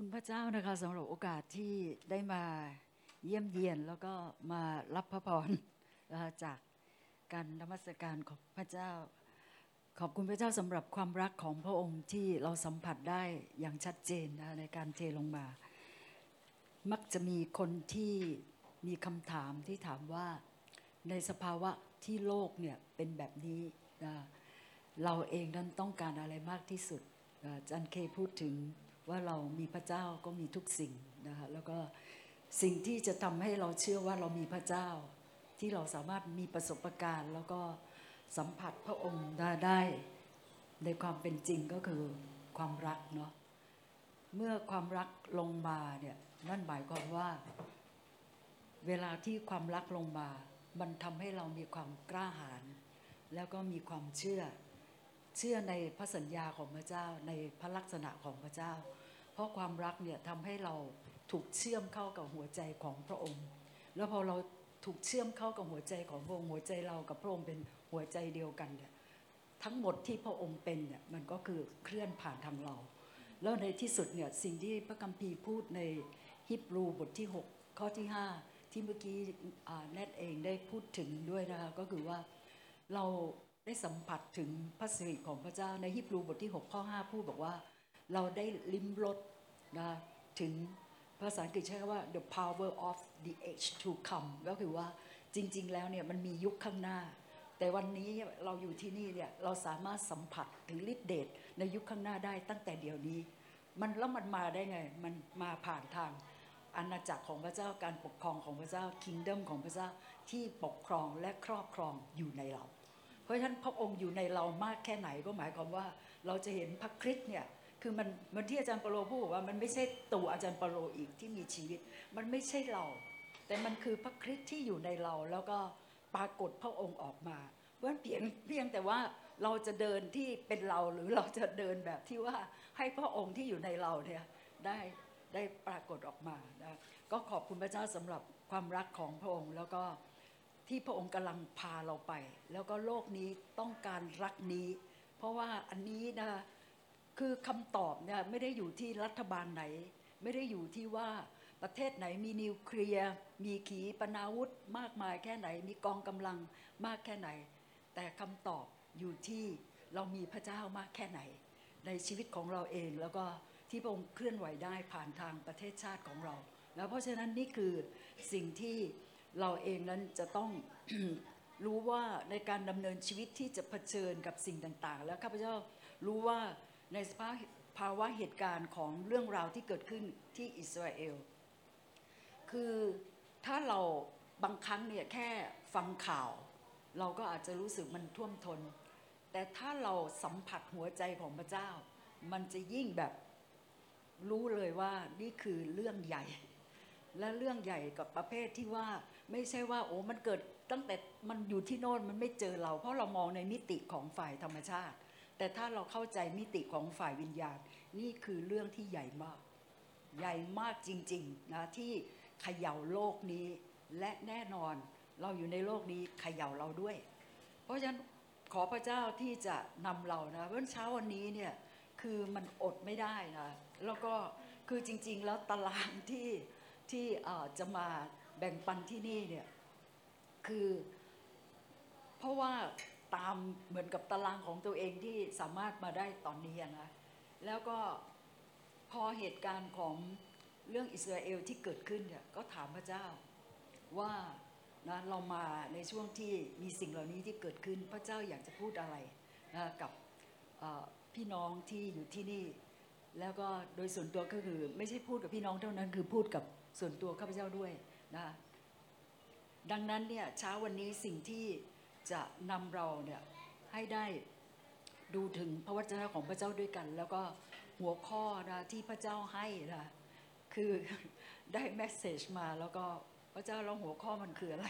คุณพระเจ้านะคะสำหรับโอกาสที่ได้มาเยี่ยมเยียนแล้วก็มารับพระพรจากการนมัสการของพระเจ้า ขอบคุณพระเจ้าสำหรับความรักของพระองค์ที่เราสัมผัสได้อย่างชัดเจนนะในการเทลงมา มักจะมีคนที่มีคำถามที่ถามว่าในสภาวะที่โลกเนี่ยเป็นแบบนี้นะเราเองนั้นต้องการอะไรมากที่สุดจันเคพูดถึง ว่าเรามีพระเจ้าก็มีทุกสิ่งนะคะแล้วก็สิ่งที่จะทำให้เราเชื่อว่าเรามีพระเจ้า ที่เราสามารถมีประสบการณ์ แล้วก็สัมผัสพระองค์ได้ได้ในความเป็นจริงก็คือความรักเนาะเมื่อความรักลงมาเนี่ยนั่นหมายความว่า เวลาที่ความรักลงมา มันทำให้เรามีความกล้าหาญแล้วก็มีความเชื่อ เชื่อในพระสัญญาของพระเจ้าในพระลักษณะของพระเจ้า เพราะความรักเนี่ยทำให้เราถูกเชื่อมเข้ากับหัวใจของพระองค์ แล้วพอเราถูกเชื่อมเข้ากับหัวใจของพระองค์หัวใจเรากับพระองค์เป็นหัวใจเดียวกันเนี่ยทั้งหมดที่พระองค์เป็นเนี่ยมันก็คือเคลื่อนผ่านทางเรา แล้วในที่สุดเนี่ยสิ่งที่พระคัมภีร์พูดในฮิบรูบทที่ 6 ข้อที่ 5 ที่เมื่อกี้แนทเองได้พูดถึงด้วยนะคะก็คือว่าเราได้สัมผัสถึงพระสิริของพระเจ้าในฮิบรูบทที่ 6 ข้อ 5 พูดบอกว่า เราได้ลิ้มรสนะถึงภาษาอังกฤษใช้คำว่า the power of the age to come ก็คือว่าจริง ๆ แล้วเนี่ยมันมียุคข้างหน้า แต่วันนี้เราอยู่ที่นี่เนี่ยเราสามารถสัมผัสถึงฤทธิเดชในยุคข้างหน้าได้ตั้งแต่เดี๋ยวนี้ มันแล้วมันมาได้ไง มันมาผ่านทางอาณาจักรของพระเจ้าการปกครองของพระเจ้าคิงด o มของพระเจ้าที่ปกครองและครอบครองอยู่ในเรา เพราะฉะนั้นพระองค์อยู่ในเรามากแค่ไหนก็หมายความว่า เราจะเห็นพระคริสต์เนี่ย คือมันมันที่อาจารย์ปาโลพูดว่ามันไม่ใช่ตัวอาจารย์ปาโลอีกที่มีชีวิต มันไม่ใช่เรา แต่มันคือพระคริสต์ที่อยู่ในเราแล้วก็ปรากฏพระองค์ออกมาเพราะเพียงเพียงแต่ว่าเราจะเดินที่เป็นเราหรือเราจะเดินแบบที่ว่าให้พระองค์ที่อยู่ในเราเนี่ยได้ได้ปรากฏออกมานะก็ขอบคุณพระเจ้าสำหรับความรักของพระองค์แล้วก็ที่พระองค์กำลังพาเราไป แล้วก็โลกนี้ต้องการรักนี้ เพราะว่าอันนี้นะคื คือคำตอบเนี่ยไม่ได้อยู่ที่รัฐบาลไหน ไม่ได้อยู่ที่ว่าประเทศไหนมีนิวเคลียร์มีขีปนาวุธมากมายแค่ไหน มีกองกำลังมากแค่ไหน แต่คำตอบอยู่ที่เรามีพระเจ้ามากแค่ไหน ในชีวิตของเราเองแล้วก็ที่พระองค์เคลื่อนไหวได้ผ่านทางประเทศชาติของเรา แล้วเพราะฉะนั้นนี่คือสิ่งที่เราเองนั้นจะต้องรู้ว่าในการดำเนินชีวิตที่จะเผชิญกับสิ่งต่างๆ แล้วข้าพเจ้ารู้ว่า ในสภาพภาวะเหตุการณ์ของเรื่องราวที่เกิดขึ้นที่อิสราเอล คือถ้าเราบางครั้งเนี่ยแค่ฟังข่าว เราก็อาจจะรู้สึกมันท่วมทน แต่ถ้าเราสัมผัสหัวใจของพระเจ้า มันจะยิ่งแบบรู้เลยว่านี่คือเรื่องใหญ่ และเรื่องใหญ่กับประเภทที่ว่าไม่ใช่ว่าโอ้มันเกิดตั้งแต่มันอยู่ที่โน่นมันไม่เจอเรา เพราะเรามองในมิติของฝ่ายธรรมชาติ แต่ถ้าเราเข้าใจมิติของฝ่ายวิญญาณ นี่คือเรื่องที่ใหญ่มาก ใหญ่มากจริงๆนะที่เขย่าโลกนี้ และแน่นอนเราอยู่ในโลกนี้เขย่าเราด้วย เพราะฉะนั้นขอพระเจ้าที่จะนำเรานะเพราะเช้าวันนี้เนี่ยคือมันอดไม่ได้นะแล้วก็คือจริง ๆ แล้วตารางที่ที่เออจะมาแบ่งปันที่นี่เนี่ยคือเพราะว่า ตามเหมือนกับตารางของตัวเองที่สามารถมาได้ตอนนี้นะแล้วก็พอเหตุการณ์ของเรื่องอิสราเอลที่เกิดขึ้นเนี่ยก็ถามพระเจ้าว่านะเรามาในช่วงที่มีสิ่งเหล่านี้ที่เกิดขึ้นพระเจ้าอยากจะพูดอะไรนะกับพี่น้องที่อยู่ที่นี่ แล้วก็โดยส่วนตัวก็คือไม่ใช่พูดกับพี่น้องเท่านั้นคือพูดกับส่วนตัวข้าพเจ้าด้วยนะดังนั้นเนี่ยเช้าวันนี้สิ่งที่ จะนำเราเนี่ยให้ได้ดูถึงพระวจนะของพระเจ้าด้วยกัน แล้วก็หัวข้อนะที่พระเจ้าให้นะคือได้แมสเซจมาแล้วก็พระเจ้าแล้วหัวข้อมันคืออะไร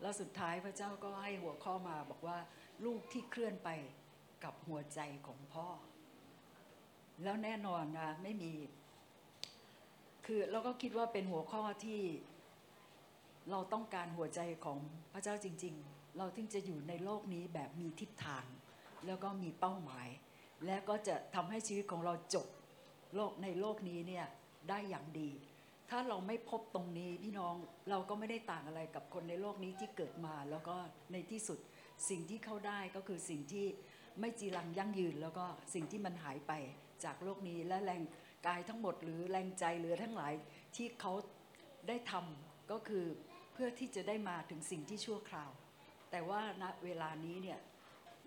แล้วสุดท้ายพระเจ้าก็ให้หัวข้อมาบอกว่าลูกที่เคลื่อนไปกับหัวใจของพ่อ แล้วแน่นอนนะไม่มี คือเราก็คิดว่าเป็นหัวข้อที่เราต้องการหัวใจของพระเจ้าจริง ๆ เราถึงจะอยู่ในโลกนี้แบบมีทิศทาง แล้วก็มีเป้าหมาย และก็จะทำให้ชีวิตของเราจบโลกในโลกนี้เนี่ยได้อย่างดี ถ้าเราไม่พบตรงนี้พี่น้องเราก็ไม่ได้ต่างอะไรกับคนในโลกนี้ที่เกิดมา แล้วก็ในที่สุดสิ่งที่เข้าได้ก็คือสิ่งที่ไม่จีรังยั่งยืน แล้วก็สิ่งที่มันหายไปจากโลกนี้และแรงกายทั้งหมด หรือแรงใจเหลือทั้งหลายที่เขาได้ทำก็คือเพื่อที่จะได้มาถึงสิ่งที่ชั่วคราว แต่ว่าณเวลานี้เนี่ย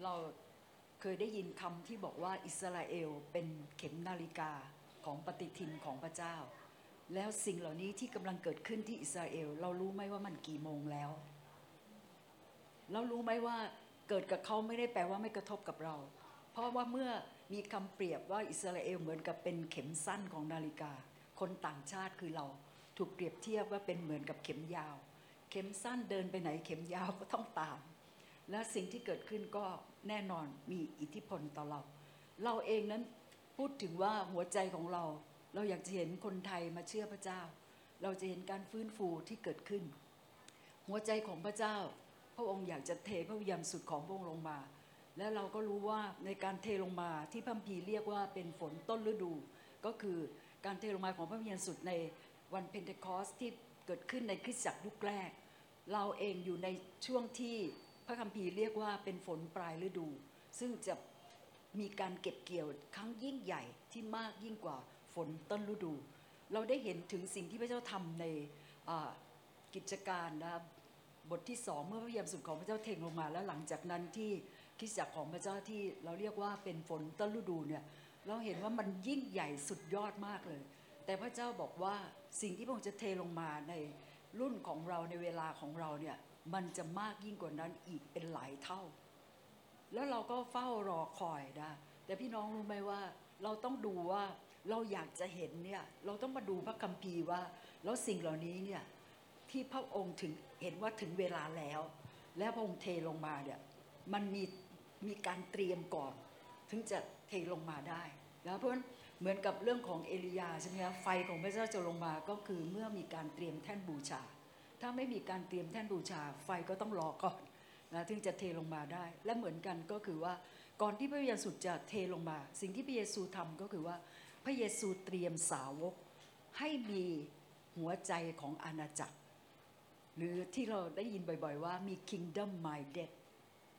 เราเคยได้ยินคำที่บอกว่าอิสราเอลเป็นเข็มนาฬิกาของปฏิทินของพระเจ้า แล้วสิ่งเหล่านี้ที่กำลังเกิดขึ้นที่อิสราเอล เรารู้ไหมว่ามันกี่โมงแล้วเรารู้ไหมว่าเกิดกับเขาไม่ได้แปลว่าไม่กระทบกับเรา เพราะว่าเมื่อมีคำเปรียบว่าอิสราเอลเหมือนกับเป็นเข็มสั้นของนาฬิกา คนต่างชาติคือเราถูกเปรียบเทียบว่าเป็นเหมือนกับเข็มยาว เข็มสั้นเดินไปไหนเข็มยาวก็ต้องตาม และสิ่งที่เกิดขึ้นก็แน่นอนมีอิทธิพลต่อเรา เราเองนั้นพูดถึงว่าหัวใจของเรา เราอยากจะเห็นคนไทยมาเชื่อพระเจ้า เราจะเห็นการฟื้นฟูที่เกิดขึ้น หัวใจของพระเจ้า พระองค์อยากจะเทพระวิญญาณบริสุทธิ์ของพระองค์ลงมา และเราก็รู้ว่าในการเทลงมาที่พระคัมภีร์เรียกว่าเป็นฝนต้นฤดู ก็คือการเทลงมาของพระวิญญาณบริสุทธิ์ในวันเพนเทคอสต์ที่เกิดขึ้นในคริสตจักรยุคแรก เราเองอยู่ในช่วงที่พระคัมภีร์เรียกว่าเป็นฝนปลายฤดู ซึ่งจะมีการเก็บเกี่ยวครั้งยิ่งใหญ่ที่มากยิ่งกว่าฝนต้นฤดู เราได้เห็นถึงสิ่งที่พระเจ้าทำในกิจการนะครับบทที่สองเมื่อพระยามสุดของพระเจ้าเทลงมา แล้วหลังจากนั้นที่คริสตจักรของพระเจ้าที่เราเรียกว่าเป็นฝนต้นฤดูเนี่ยเราเห็นว่ามันยิ่งใหญ่สุดยอดมากเลย แต่พระเจ้าบอกว่าสิ่งที่พระองค์จะเทลงมาใน รุ่นของเราในเวลาของเราเนี่ยมันจะมากยิ่งกว่านั้นอีกเป็นหลายเท่า แล้วเราก็เฝ้ารอคอยนะแต่พี่น้องรู้ไหมว่าเราต้องดูว่าเราอยากจะเห็นเนี่ยเราต้องมาดูพระคัมภีร์ว่า แล้วสิ่งเหล่านี้เนี่ยที่พระองค์ถึงเห็นว่าถึงเวลาแล้ว แล้วพระองค์เทลงมาเนี่ยมันมีมีการเตรียมก่อน ถึงจะเทลงมาได้นะเพราะฉะนั้น เหมือนกับเรื่องของเอลียาใช่ไหมคะไฟของพระเจ้าจะลงมาก็คือเมื่อมีการเตรียมแท่นบูชา ถ้าไม่มีการเตรียมแท่นบูชา ไฟก็ต้องรอก่อนนะถึงจะเทลงมาได้ และเหมือนกันก็คือว่าก่อนที่พระเยซูจะเทลงมา สิ่งที่พระเยซูทำก็คือว่าพระเยซูเตรียมสาวก ให้มีหัวใจของอาณาจักร หรือที่เราได้ยินบ่อยๆว่ามี kingdom minded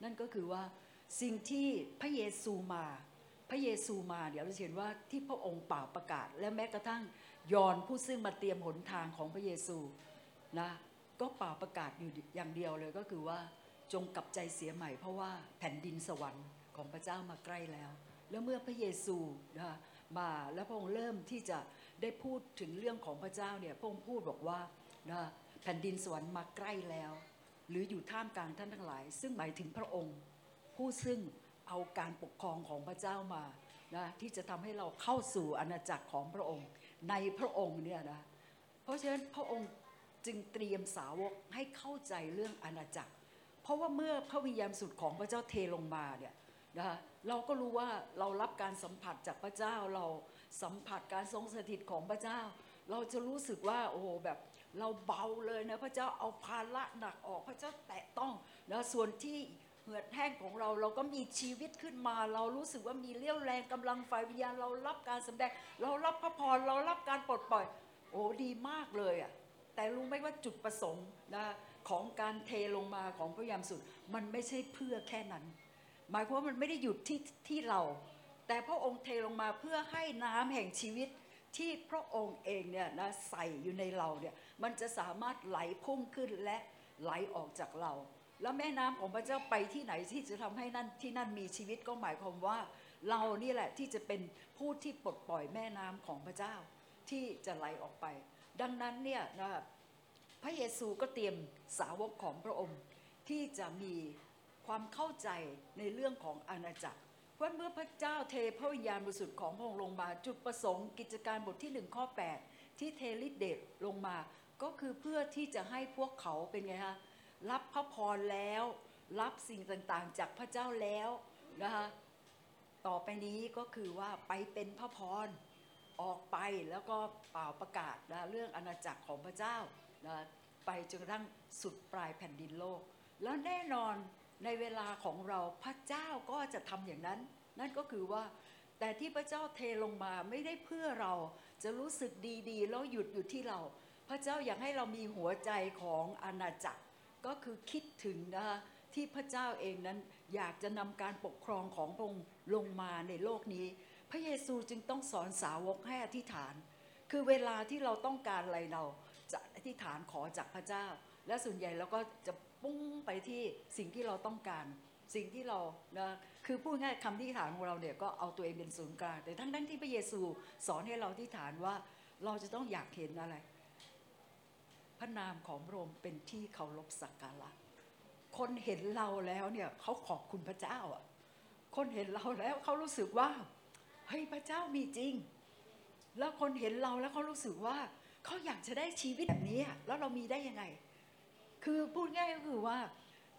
นั่นก็คือว่าสิ่งที่พระเยซูมา พระเยซูมาเดี๋ยวเราเห็นว่าที่พระองค์เป่าประกาศ และแม้กระทั่งยอนผู้ซึ่งมาเตรียมหนทางของพระเยซูนะก็เป่าประกาศอยู่อย่างเดียวเลยก็คือว่าจงกลับใจเสียใหม่ เพราะว่าแผ่นดินสวรรค์ของพระเจ้ามาใกล้แล้ว แล้วเมื่อพระเยซูนะมาแล้วพระองค์เริ่มที่จะได้พูดถึงเรื่องของพระเจ้าเนี่ยพระองค์พูดบอกว่านะแผ่นดินสวรรค์มาใกล้แล้ว หรืออยู่ท่ามกลางท่านทั้งหลาย ซึ่งหมายถึงพระองค์ ผู้ซึ่ง เอาการปกครองของพระเจ้ามานะที่จะทำให้เราเข้าสู่อาณาจักรของพระองค์ ในพระองค์เนี่ยนะเพราะฉะนั้นพระองค์จึงเตรียมสาวกให้เข้าใจเรื่องอาณาจักร เพราะว่าเมื่อพระวิญญาณสุดของพระเจ้าเทลงมาเนี่ยนะคะเราก็รู้ว่าเรารับการสัมผัสจากพระเจ้าเราสัมผัสการทรงสถิตของพระเจ้า เราจะรู้สึกว่าโอ้โหแบบเราเบาเลยนะพระเจ้าเอาภาระหนักออกพระเจ้าแตะต้องนะส่วนที่ หือดแห้งของเรา เราก็มีชีวิตขึ้นมา เรารู้สึกว่ามีเรี่ยวแรงกำลังไฟวิญญาณเรารับการสำแดง เรารับพระพรเรารับการปลดปล่อย โอ้ดีมากเลยอะแต่รู้ไหมว่าจุดประสงค์นะของการเทลงมาของพระยามสุดมันไม่ใช่เพื่อแค่นั้น หมายความว่ามันไม่ได้หยุดที่ที่เรา แต่พระองค์เทลงมาเพื่อให้น้ำแห่งชีวิตที่พระองค์เองเนี่ยนะใส่อยู่ในเราเนี่ยมันจะสามารถไหลพุ่งขึ้นและไหลออกจากเรา แล้วแม่น้ำของพระเจ้าไปที่ไหนที่จะทำให้นั่นที่นั่นมีชีวิตก็หมายความว่า เรานี่แหละที่จะเป็นผู้ที่ปลดปล่อยแม่น้ำของพระเจ้าที่จะไหลออกไป ดังนั้นเนี่ยนะพระเยซูก็เตรียมสาวกของพระองค์ที่จะมีความเข้าใจในเรื่องของอาณาจักรเพราะเมื่อพระเจ้าเทพระวิญญาณบริสุทธิ์ของพระองค์ลงมาจุดประสงค์กิจการบทที่หนึ่งข้อ8ที่เทลิเดตลงมา ก็คือเพื่อที่จะให้พวกเขาเป็นไงฮะ รับพระพรแล้ว รับสิ่งต่างๆ จากพระเจ้าแล้วนะคะต่อไปนี้ก็คือว่าไปเป็นพระพรออกไปแล้วก็เป่าประกาศนะเรื่องอาณาจักรของพระเจ้านะไปจนกระทั่งสุดปลายแผ่นดินโลก แล้วแน่นอนในเวลาของเราพระเจ้าก็จะทำอย่างนั้น นั่นก็คือว่าแต่ที่พระเจ้าเทลงมาไม่ได้เพื่อเราจะรู้สึกดีๆ แล้วหยุดอยู่ที่เรา พระเจ้าอยากให้เรามีหัวใจของอาณาจักร ก็คือคิดถึงนะคะที่พระเจ้าเองนั้นอยากจะนำการปกครองของพระองค์ลงมาในโลกนี้ พระเยซูจึงต้องสอนสาวกให้อธิษฐาน คือเวลาที่เราต้องการอะไรเราจะอธิษฐานขอจากพระเจ้า และส่วนใหญ่เราก็จะปุ้งไปที่สิ่งที่เราต้องการ สิ่งที่เรานะคือพูดง่ายคำที่ฐานของเราเนี่ยก็เอาตัวเองเป็นศูนย์กลางแต่ทั้งทั้งที่พระเยซูสอนให้เราที่ฐานว่าเราจะต้องอยากเห็นอะไร พระนามของพระองค์เป็นที่เคารพสักการะคนเห็นเราแล้วเนี่ยเขาขอบคุณพระเจ้าอะคนเห็นเราแล้วเขารู้สึกว่าเฮ้ยพระเจ้ามีจริง แล้วคนเห็นเราแล้วเขารู้สึกว่าเขาอยากจะได้ชีวิตแบบนี้อะแล้วเรามีได้ยังไง คือพูดง่ายก็คือว่า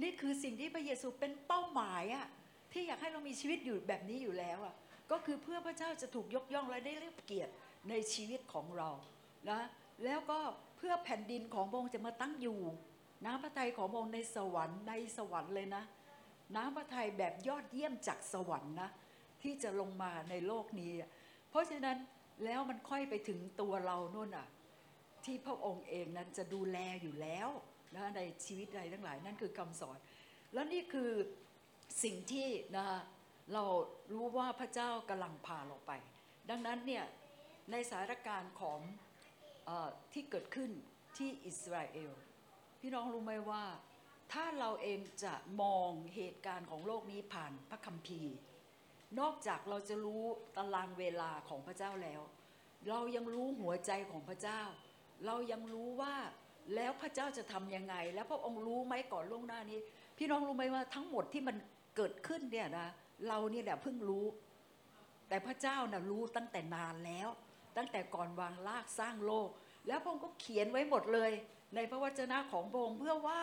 นี่คือสิ่งที่พระเยซูเป็นเป้าหมายอะที่อยากให้เรามีชีวิตอยู่แบบนี้อยู่แล้วอะก็คือเพื่อพระเจ้าจะถูกยกย่องและได้เรียบเกียรติในชีวิตของเรานะแล้วก็ พื่อแผ่นดินของพระองค์จะมาตั้งอยู่ น้ำพระทัยของพระองค์ในสวรรค์ในสวรรค์เลยนะ น้ำพระทัยแบบยอดเยี่ยมจากสวรรค์นะที่จะลงมาในโลกนี้ เพราะฉะนั้นแล้วมันค่อยไปถึงตัวเราโน่นอะที่พระองค์เองนั้นจะดูแลอยู่แล้วนะในชีวิตใดทั้งหลายนั่นคือคำสอน แล้วนี่คือสิ่งที่นะเรารู้ว่าพระเจ้ากำลังพาเราไป ดังนั้นเนี่ยในสถานการณ์ของ ที่เกิดขึ้นที่อิสราเอล พี่น้องรู้ไหมว่า ถ้าเราเองจะมองเหตุการณ์ของโลกนี้ผ่านพระคัมภีร์ นอกจากเราจะรู้ตารางเวลาของพระเจ้าแล้ว เรายังรู้หัวใจของพระเจ้า เรายังรู้ว่าแล้วพระเจ้าจะทำยังไง แล้วพระองค์รู้ไหมก่อนล่วงหน้านี้ พี่น้องรู้ไหมว่าทั้งหมดที่มันเกิดขึ้นเนี่ยนะเราเนี่ยแหละเพิ่งรู้ แต่พระเจ้านะ่ะรู้ตั้งแต่นานแล้ว ตั้งแต่ก่อนวางรากสร้างโลก แล้วพระองค์ก็เขียนไว้หมดเลย ในพระวจนะของพระองค์เพื่อว่า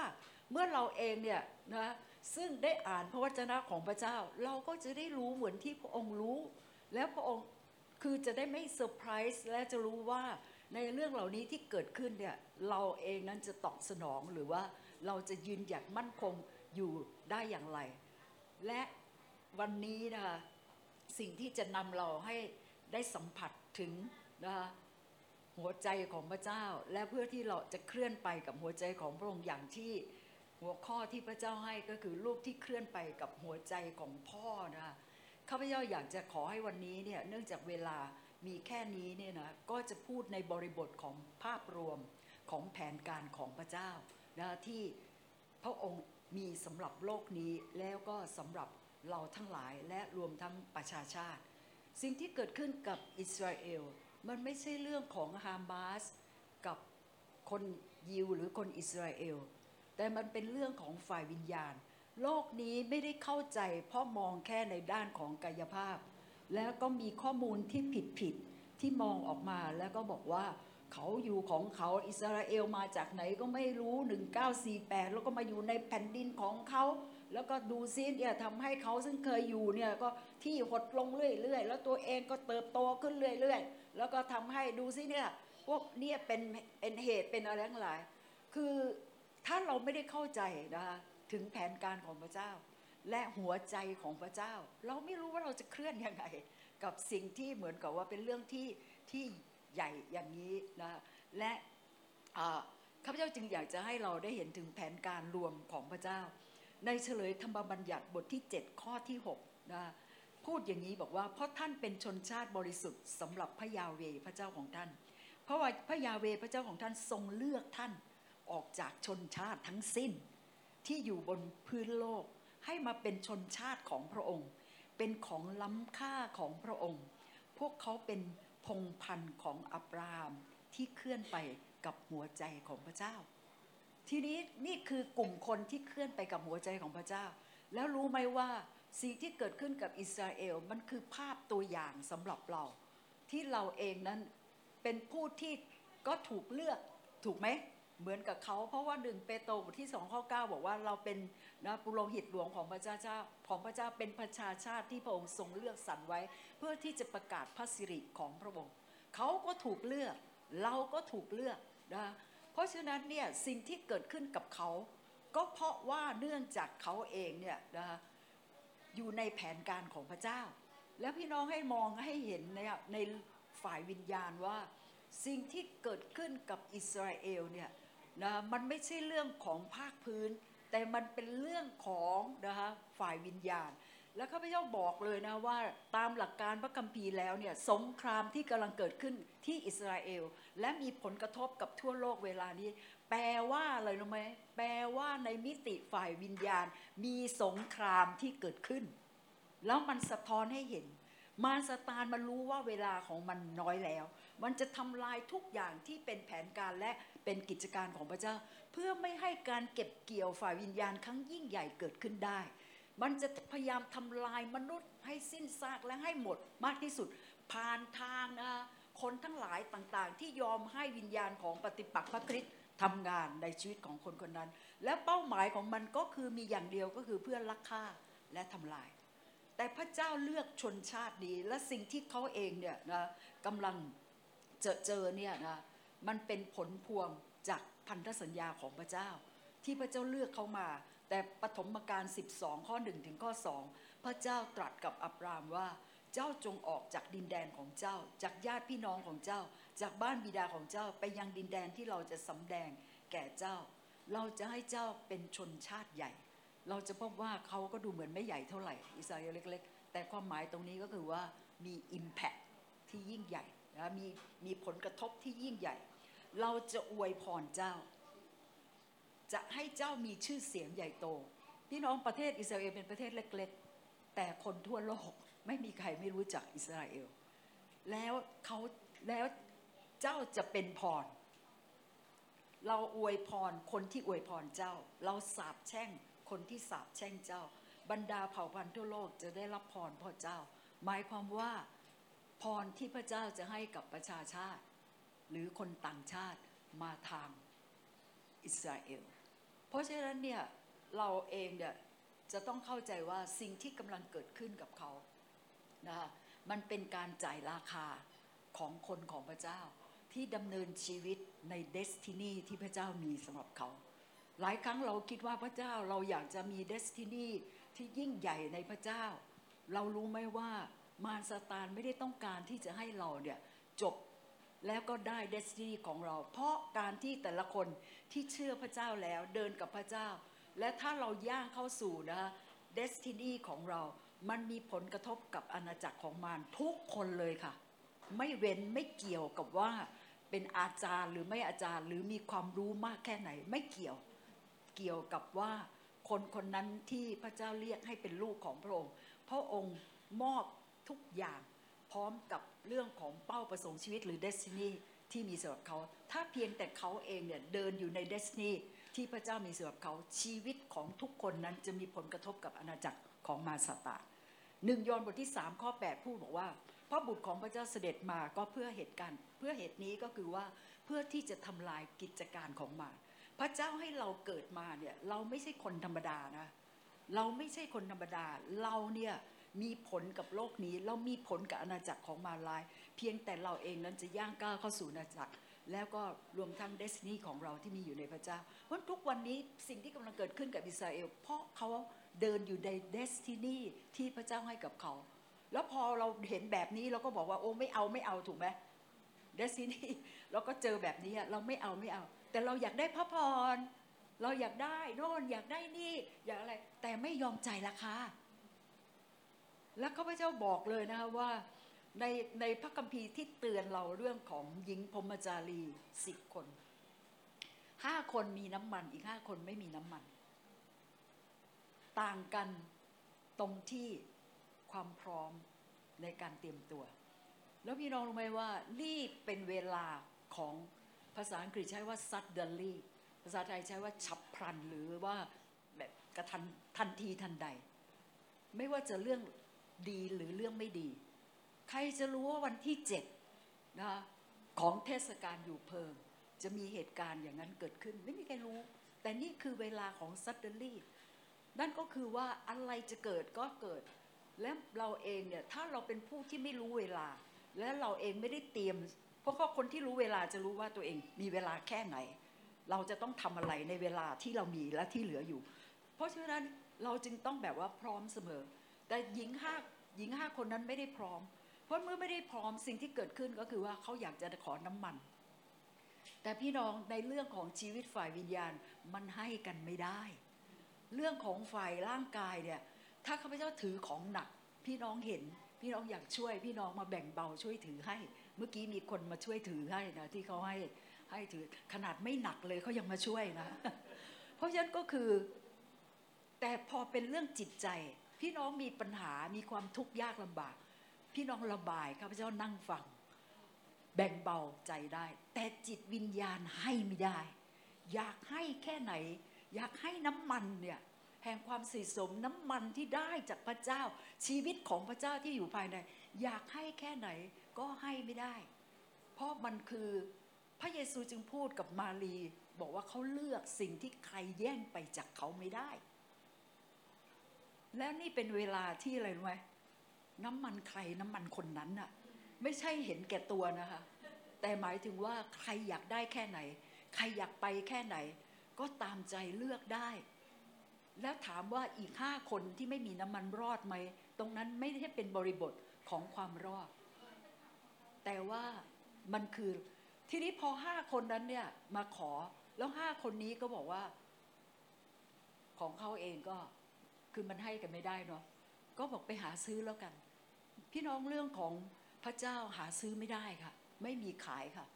เมื่อเราเองเนี่ยนะซึ่งได้อ่านพระวจนะของพระเจ้า เราก็จะได้รู้เหมือนที่พระองค์รู้ แล้วพระองค์คือจะได้ไม่เซอร์ไพรส์และจะรู้ว่าในเรื่องเหล่านี้ที่เกิดขึ้นเนี่ยเราเองนั้นจะตอบสนองหรือว่าเราจะยืนหยัดมั่นคงอยู่ได้อย่างไร และวันนี้นะคะสิ่งที่จะนำเราให้ได้สัมผัส ถึงนะคะหัวใจของพระเจ้า และเพื่อที่เราจะเคลื่อนไปกับหัวใจของพระองค์อย่างที่หัวข้อที่พระเจ้าให้ก็คือลูกที่เคลื่อนไปกับหัวใจของพ่อนะคะข้าพเจ้าอยากจะขอให้วันนี้เนี่ยเนื่องจากเวลามีแค่นี้เนี่ยนะก็จะพูดในบริบทของภาพรวมของแผนการของพระเจ้านะที่พระองค์มีสำหรับโลกนี้แล้วก็สำหรับเราทั้งหลายและรวมทั้งประชาชาติ สิ่งที่เกิดขึ้นกับอิสราเอล มันไม่ใช่เรื่องของฮามาสกับคนยิวหรือคนอิสราเอล แต่มันเป็นเรื่องของฝ่ายวิญญาณ โลกนี้ไม่ได้เข้าใจเพราะมองแค่ในด้านของกายภาพ แล้วก็มีข้อมูลที่ผิดผิดๆที่มองออกมาแล้วก็บอกว่าเขาอยู่ของเขาอิสราเอลมาจากไหนก็ไม่รู้ 1948 แล้วก็มาอยู่ในแผ่นดินของเขา แล้วก็ดูซิเนี่ยทำให้เขาซึ่งเคยอยู่เนี่ยก็ที่หดลงเรื่อยๆ แล้วตัวเองก็เติบโตขึ้นเรื่อยๆ แล้วก็ทำให้ดูซิเนี่ยพวกเนี่ยเป็นเป็นเหตุเป็นอะไรทั้งหลาย คือถ้าเราไม่ได้เข้าใจนะคะถึงแผนการของพระเจ้า และหัวใจของพระเจ้า เราไม่รู้ว่าเราจะเคลื่อนยังไง กับสิ่งที่เหมือนกับว่าเป็นเรื่องที่ที่ใหญ่อย่างนี้นะและข้าพเจ้าจึงอยากจะให้เราได้เห็นถึงแผนการรวมของพระเจ้า ในเฉลยธรรมบัญญัติบทที่ 7 ข้อที่6นะพูดอย่างนี้บอกว่า เพราะท่านเป็นชนชาติบริสุทธิ์สำหรับพระยาเวพระเจ้าของท่าน เพราะว่าพระยาเวพระเจ้าของท่านทรงเลือกท่านออกจากชนชาติทั้งสิ้น ที่อยู่บนพื้นโลก ให้มาเป็นชนชาติของพระองค์ เป็นของล้ำค่าของพระองค์ พวกเขาเป็นพงพันธุ์ของอับราฮัมที่เคลื่อนไปกับหัวใจของพระเจ้า ทีนี้นี่คือกลุ่มคนที่เคลื่อนไปกับหัวใจของพระเจ้า แล้วรู้ไหมว่าสิ่งที่เกิดขึ้นกับอิสราเอลมันคือภาพตัวอย่างสำหรับเรา ที่เราเองนั้นเป็นผู้ที่ก็ถูกเลือกถูกไหมเหมือนกับเขา เพราะว่าหนึ่งเปโตรบทที่สองข้อเก้าบอกว่าเราเป็นนะปุโรหิตหลวงของพระเจ้าของพระเจ้าเป็นประชาชาติที่พระองค์ทรงเลือกสรรไว้ เพื่อที่จะประกาศพระสิริของพระองค์เขาก็ถูกเลือก เราก็ถูกเลือกนะ ราะฉะนั้นเนี่ยสิ่งที่เกิดขึ้นกับเขา ก็เพราะว่าเนื่องจากเขาเองเนี่ยนะอยู่ในแผนการของพระเจ้า แล้วพี่น้องให้มองให้เห็นในในฝ่ายวิญญาณว่า สิ่งที่เกิดขึ้นกับอิสราเอลเนี่ยนะมันไม่ใช่เรื่องของภาคพื้น แต่มันเป็นเรื่องของนะคะฝ่ายวิญญาณ แล้วข้าพเจ้าบอกเลยนะว่าตามหลักการพระคัมภีร์แล้วเนี่ยสงครามที่กำลังเกิดขึ้นที่อิสราเอล และมีผลกระทบกับทั่วโลกเวลานี้ แปลว่าอะไรรู้ไหมแปลว่าในมิติฝ่ายวิญญาณ มีสงครามที่เกิดขึ้น แล้วมันสะท้อนให้เห็น มารสตานมันรู้ว่าเวลาของมันน้อยแล้ว มันจะทำลายทุกอย่างที่เป็นแผนการและเป็นกิจการของพระเจ้า เพื่อไม่ให้การเก็บเกี่ยวฝ่ายวิญญาณครั้งยิ่งใหญ่เกิดขึ้นได้ มันจะพยายามทำลายมนุษย์ให้สิ้นซากและให้หมดมากที่สุด ผ่านทางนะคนทั้งหลายต่างๆ ที่ยอมให้วิญญาณของปฏิปักษ์พระคริสต์ทำงานในชีวิตของคนคนนั้น และเป้าหมายของมันก็คือมีอย่างเดียวก็คือเพื่อลักฆ่าและทำลาย แต่พระเจ้าเลือกชนชาตินี้และสิ่งที่เขาเองเนี่ยนะกำลังเจอเจอเนี่ยนะมันเป็นผลพวงจากพันธสัญญาของพระเจ้า ที่พระเจ้าเลือกเขามา แต่ปฐมกาล 12 ข้อ 1 ถึงข้อ 2 พระเจ้าตรัสกับอับรามว่า เจ้าจงออกจากดินแดนของเจ้า จากญาติพี่น้องของเจ้า จากบ้านบิดาของเจ้าไปยังดินแดนที่เราจะสำแดงแก่เจ้า เราจะให้เจ้าเป็นชนชาติใหญ่ เราจะพบว่าเขาก็ดูเหมือนไม่ใหญ่เท่าไหร่ อิสราเอลเล็ก ๆ แต่ความหมายตรงนี้ก็คือว่ามี Impact ที่ยิ่งใหญ่นะมีมีผลกระทบที่ยิ่งใหญ่ เราจะอวยพรเจ้า จะให้เจ้ามีชื่อเสียงใหญ่โต พี่น้องประเทศอิสราเอลเป็นประเทศเล็ก ๆ แต่คนทั่วโลกไม่มีใครไม่รู้จักอิสราเอล แล้วเขาแล้วเจ้าจะเป็นพร เราอวยพรคนที่อวยพรเจ้า เราสาบแช่งคนที่สาบแช่งเจ้า บรรดาเผ่าพันธุ์ทั่วโลกจะได้รับพรพ่อเจ้า หมายความว่าพรที่พระเจ้าจะให้กับประชาชาติ หรือคนต่างชาติมาทางอิสราเอล เพราะฉะนั้นเนี่ยเราเองเนี่ยจะต้องเข้าใจว่าสิ่งที่กำลังเกิดขึ้นกับเขานะคะมันเป็นการจ่ายราคาของคนของพระเจ้า ที่ดำเนินชีวิตใน destiny ที่พระเจ้ามีสำหรับเขา หลายครั้งเราคิดว่าพระเจ้าเราอยากจะมี destiny ที่ยิ่งใหญ่ในพระเจ้า เรารู้ไหมว่ามารซาตานไม่ได้ต้องการที่จะให้เราเนี่ยจบ แล้วก็ได้ destiny ของเรา เพราะการที่แต่ละคนที่เชื่อพระเจ้าแล้วเดินกับพระเจ้า และถ้าเราย่างเข้าสู่นะเดสตินีของเรา มันมีผลกระทบกับอาณาจักรของมารทุกคนเลยค่ะ ไม่เว้นไม่เกี่ยวกับว่าเป็นอาจารย์หรือไม่อาจารย์หรือมีความรู้มากแค่ไหนไม่เกี่ยว เกี่ยวกับว่าคนคนนั้นที่พระเจ้าเรียกให้เป็นลูกของพระองค์ พระองค์มอบทุกอย่าง พร้อมกับเรื่องของเป้าประสงค์ชีวิตหรือเดสตินีที่มีสำหรับเขา ถ้าเพียงแต่เขาเองเนี่ยเดินอยู่ในเดสตินีที่พระเจ้ามีสำหรับเขาชีวิตของทุกคนนั้นจะมีผลกระทบกับอาณาจักรของมารซาตาหนึ่งยอห์นบทที่3ข้อ8พูดบอกว่าพระบุตรของพระเจ้าเสด็จมาก็เพื่อเหตุการณ์ เพื่อเหตุนี้ก็คือว่าเพื่อที่จะทำลายกิจการของมารพระเจ้าให้เราเกิดมาเนี่ยเราไม่ใช่คนธรรมดานะ เราไม่ใช่คนธรรมดา เราเนี่ย มีผลกับโลกนี้เรามีผลกับอาณาจักรของมาลาย เพียงแต่เราเองนั้นจะย่างก้าวเข้าสู่อาณาจักร แล้วก็รวมทั้ง destiny ของเราที่มีอยู่ในพระเจ้า เพราะทุกวันนี้สิ่งที่กำลังเกิดขึ้นกับอิสราเอลเพราะเขาเดินอยู่ใน destiny ที่พระเจ้าให้กับเขา แล้วพอเราเห็นแบบนี้เราก็บอกว่าโอ้ไม่เอาไม่เอาถูกไหม destiny เราก็เจอแบบนี้เราไม่เอาไม่เอา แต่เราอยากได้พระพรเราอยากได้โน่นอยากได้นี่อยากอะไร แต่ไม่ยอมจ่ายราคา แล้วข้าพเจ้าบอกเลยนะคะว่าในในพระคัมภีร์ที่เตือนเราเรื่องของหญิงพรมจารีสิบคนห้าคนมีน้ำมันอีกห้าคนไม่มีน้ำมัน ต่างกันตรงที่ความพร้อมในการเตรียมตัว แล้วพี่น้องรู้ไหมว่านี่เป็นเวลาของภาษาอังกฤษใช้ว่า suddenly ภาษาไทยใช้ว่าฉับพลันหรือว่าแบบกระทันทันทีทันใด ไม่ว่าจะเรื่อง ดีหรือเรื่องไม่ดี ใครจะรู้ว่าวันที่เจ็ดนะของเทศกาลอยู่เพลิง จะมีเหตุการณ์อย่างนั้นเกิดขึ้น ไม่มีใครรู้ แต่นี่คือเวลาของ suddenly นั่นก็คือว่าอะไรจะเกิดก็เกิด และเราเองเนี่ยถ้าเราเป็นผู้ที่ไม่รู้เวลา และเราเองไม่ได้เตรียม เพราะคนที่รู้เวลาจะรู้ว่าตัวเองมีเวลาแค่ไหน เราจะต้องทำอะไรในเวลาที่เรามีและที่เหลืออยู่ เพราะฉะนั้นเราจึงต้องแบบว่าพร้อมเสมอ แต่หญิงห้าหญิงห้าคนนั้นไม่ได้พร้อม เพราะเมื่อไม่ได้พร้อมสิ่งที่เกิดขึ้นก็คือว่าเขาอยากจะขอน้ำมัน แต่พี่น้องในเรื่องของชีวิตฝ่ายวิญญาณมันให้กันไม่ได้ เรื่องของฝ่ายร่างกายเนี่ยถ้าข้าพเจ้าถือของหนัก พี่น้องเห็น พี่น้องอยากช่วย พี่น้องมาแบ่งเบาช่วยถือให้ เมื่อกี้มีคนมาช่วยถือให้นะที่เขาให้ให้ถือขนาดไม่หนักเลยเขายังมาช่วยนะ เพราะฉะนั้นก็คือ แต่พอเป็นเรื่องจิตใจ พี่น้องมีปัญหามีความทุกข์ยากลำบาก พี่น้องระบายข้าพเจ้านั่งฟัง แบ่งเบาใจได้ แต่จิตวิญญาณให้ไม่ได้ อยากให้แค่ไหน อยากให้น้ำมันเนี่ยแห่งความสิสมน้ำมันที่ได้จากพระเจ้า ชีวิตของพระเจ้าที่อยู่ภายใน อยากให้แค่ไหนก็ให้ไม่ได้ เพราะมันคือพระเยซูจึงพูดกับมารี บอกว่าเขาเลือกสิ่งที่ใครแย่งไปจากเขาไม่ได้ แล้วนี่เป็นเวลาที่อะไรรู้ไหมน้ำมันใครน้ำมันคนนั้นน่ะไม่ใช่เห็นแก่ตัวนะคะ แต่หมายถึงว่าใครอยากได้แค่ไหน ใครอยากไปแค่ไหน ก็ตามใจเลือกได้ แล้วถามว่าอีกห้าคนที่ไม่มีน้ำมันรอดไหม ตรงนั้นไม่ได้เป็นบริบทของความรอด แต่ว่ามันคือทีนี้พอห้าคนนั้นเนี่ยมาขอแล้วห้าคนนี้ก็บอกว่า ของเขาเองก็ คือมันให้กันไม่ได้เนาะก็บอกไปหาซื้อแล้วกัน พี่น้องเรื่องของพระเจ้าหาซื้อไม่ได้ค่ะ ไม่มีขายค่ะ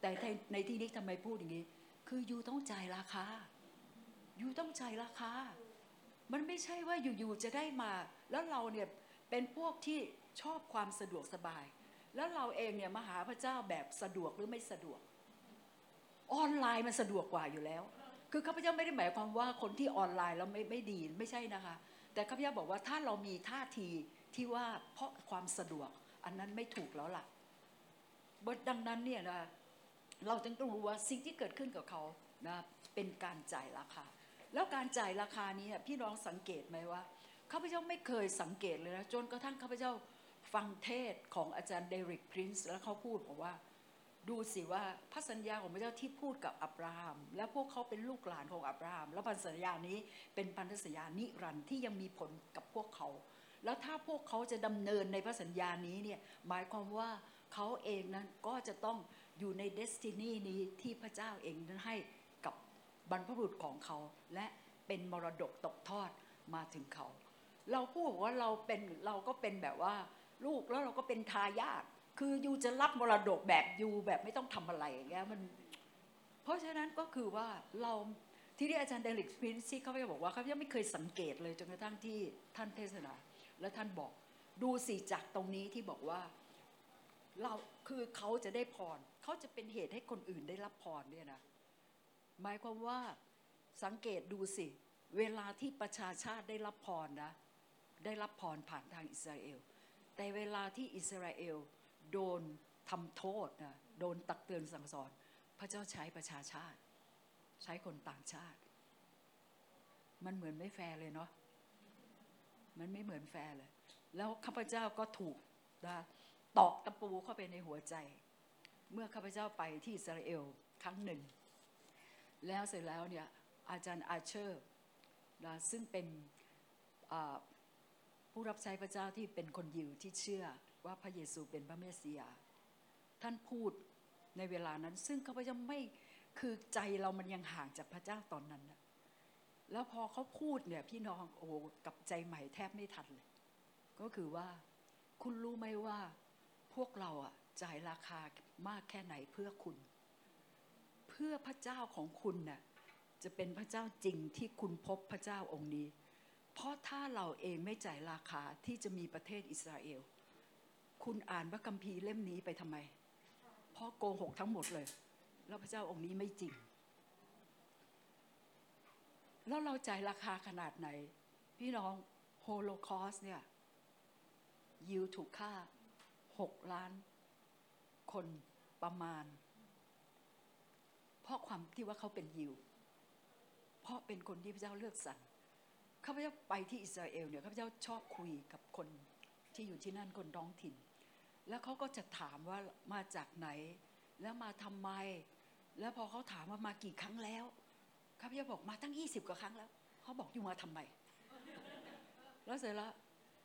แต่ในในที่นี้ทำไมพูดอย่างนี้ คือยูต้องจ่ายราคายูต้องจ่ายราคา มันไม่ใช่ว่าอยู่ๆจะได้มา แล้วเราเนี่ยเป็นพวกที่ชอบความสะดวกสบาย แล้วเราเองเนี่ยมาหาพระเจ้าแบบสะดวกหรือไม่สะดวก ออนไลน์มันสะดวกกว่าอยู่แล้ว คือข้าพเจ้าไม่ได้หมายความว่าคนที่ออนไลน์แล้วไม่ไม่ดีไม่ใช่นะคะ แต่ข้าพเจ้าบอกว่าถ้าเรามีท่าทีที่ว่าเพราะความสะดวก อันนั้นไม่ถูกแล้วล่ะดังนั้นเนี่ยนะเราจึงต้องรู้ว่าสิ่งที่เกิดขึ้นกับเขานะเป็นการจ่ายราคา แล้วการจ่ายราคานี้พี่น้องสังเกตไหมว่าข้าพเจ้าไม่เคยสังเกตเลยนะจนกระทั่งข้าพเจ้าฟังเทศของอาจารย์เดริกพรินซ์แล้วเขาพูดบอกว่า ดูสิว่าพระสัญญาของพระเจ้าที่พูดกับอับราฮัม และพวกเขาเป็นลูกหลานของอับราฮัม แล้วพันธสัญญานี้เป็นพันธสัญญานิรันดร์ที่ยังมีผลกับพวกเขา แล้วถ้าพวกเขาจะดำเนินในพระสัญญานี้เนี่ยหมายความว่าเขาเองนั้นก็จะต้องอยู่ใน destiny นี้ที่พระเจ้าเองนั้นให้กับบรรพบุรุษของเขา และเป็นมรดกตกทอดมาถึงเขา เราพูดว่าเราเป็นเราก็เป็นแบบว่าลูกแล้วเราก็เป็นทายาท คือ you จะรับมรดกแบบ you แบบไม่ต้องทำอะไรอย่างเงี้ยมัน เพราะฉะนั้นก็คือว่าเราที่ที่อาจารย์ Derek Prince เขาไปบอกว่าเขายังไม่เคยสังเกตเลยจนกระทั่งที่ท่านเทศนา แล้วท่านบอกดูสิจากตรงนี้ที่บอกว่าเราคือเขาจะได้พรเขาจะเป็นเหตุให้คนอื่นได้รับพรเนี่ยนะหมายความว่าสังเกตดูสิ เวลาที่ประชาชาติได้รับพรนะ ได้รับพรผ่านทางอิสราเอล แต่เวลาที่อิสราเอล โดนทำโทษนะโดนตักเตือนสั่งสอน พระเจ้าใช้ประชาชาติ ใช้คนต่างชาติ มันเหมือนไม่แฟร์เลยเนาะมันไม่เหมือนแฟร์เลย แล้วข้าพเจ้าก็ถูกนะตอกตะปูเข้าไปในหัวใจ เมื่อข้าพเจ้าไปที่อิสราเอลครั้งหนึ่ง แล้วเสร็จแล้วเนี่ยอาจารย์อาเชอร์นะซึ่งเป็นผู้รับใช้พระเจ้าที่เป็นคนยิวที่เชื่อ ว่าพระเยซูเป็นพระเมสสิยา ท่านพูดในเวลานั้น ซึ่งข้าพเจ้าไม่คือใจเรามันยังห่างจากพระเจ้าตอนนั้นนะแล้วพอเขาพูดเนี่ยพี่น้องโอ้กับใจใหม่แทบไม่ทันเลย ก็คือว่าคุณรู้ไหมว่าพวกเราอะจ่ายราคามากแค่ไหนเพื่อคุณ เพื่อพระเจ้าของคุณน่ะจะเป็นพระเจ้าจริงที่คุณพบพระเจ้าองค์นี้ เพราะถ้าเราเองไม่จ่ายราคาที่จะมีประเทศอิสราเอล คุณอ่านพระคัมภีร์เล่มนี้ไปทำไม เพราะโกหกทั้งหมดเลย แล้วพระเจ้าองค์นี้ไม่จริง แล้วเราจ่ายราคาขนาดไหน พี่น้องโฮโลคอสเนี่ยยิวถูกฆ่าหกล้าน คนประมาณ เพราะความที่ว่าเขาเป็นยิว เพราะเป็นคนที่พระเจ้าเลือกสรรข้าพเจ้าไปที่อิสราเอลเนี่ยข้าพเจ้าชอบคุยกับคนที่อยู่ที่นั่นคนท้องถิ่น แล้วเขาก็จะถามว่ามาจากไหน แล้วมาทำไม แล้วพอเขาถามว่ามากี่ครั้งแล้วข้าพเจ้าบอกมาตั้งยี่สิบกว่าครั้งแล้วเขาบอกอยู่มาทำไม แล้วเสร็จแล้ว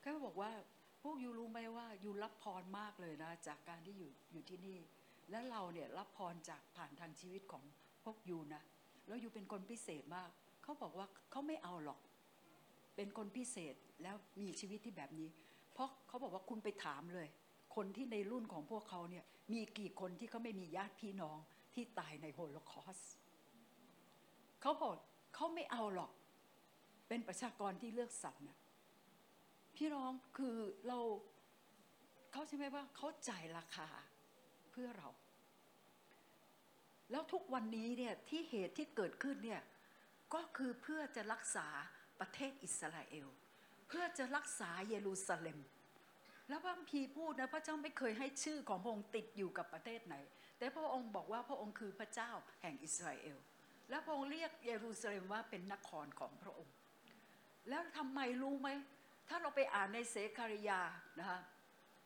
เขาบอกว่าพวกยูรู้ไหมว่ายูรับพรมากเลยนะ จากการที่อยู่อยู่ที่นี่ และเราเนี่ยรับพรจากผ่านทางชีวิตของพวกยูนะแล้วยูเป็นคนพิเศษมากเขาบอกว่าเขาไม่เอาหรอก เป็นคนพิเศษแล้วมีชีวิตที่แบบนี้ เพราะเขาบอกว่าคุณไปถามเลย คนที่ในรุ่นของพวกเขาเนี่ยมีกี่คนที่เขาไม่มีญาติพี่น้องที่ตายในโฮโลคอสเขาบอกเขาไม่เอาหรอก เป็นประชากรที่เลือกสรรนะพี่น้องคือเราเขาใช่ไหมว่าเขาจ่ายราคาเพื่อเรา แล้วทุกวันนี้เนี่ยที่เหตุที่เกิดขึ้นเนี่ยก็คือเพื่อจะรักษาประเทศอิสราเอล เพื่อจะรักษาเยรูซาเล็ม แล้วพระคัมภีพูดนะพระเจ้าไม่เคยให้ชื่อของพระองค์ติดอยู่กับประเทศไหน แต่พระองค์บอกว่าพระองค์คือพระเจ้าแห่งอิสราเอล และพระองค์เรียกเยรูซาเล็มว่าเป็นนครของพระองค์ แล้วทำไมรู้ไหม ถ้าเราไปอ่านในเสคาริยานะคะ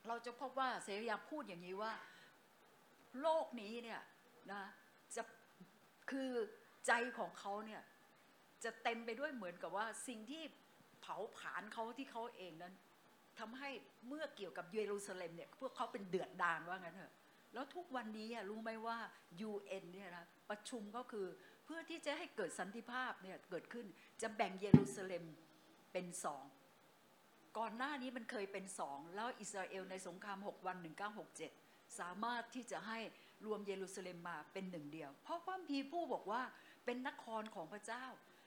เราจะพบว่าเสคาริยาพูดอย่างนี้ว่า โลกนี้เนี่ยนะจะคือใจของเขาเนี่ยจะเต็มไปด้วยเหมือนกับว่าสิ่งที่เผาผลาญเขาที่เขาเองนั้น ทำให้เมื่อเกี่ยวกับเยรูซาเล็มเนี่ยพวกเขาเป็นเดือดดานว่างั้นเถอะแล้วทุกวันนี้รู้ไหมว่า UN เนี่ยนะประชุมก็คือเพื่อที่จะให้เกิดสันติภาพเนี่ยเกิดขึ้นจะแบ่งเยรูซาเล็มเป็นสองก่อนหน้านี้มันเคยเป็นสองแล้วอิสราเอลในสงคราม 6 วัน 1967 สามารถที่จะให้รวมเยรูซาเล็มมาเป็นหนึ่งเดียว เพราะพระคัมภีร์ผู้บอกว่าเป็นนครของพระเจ้า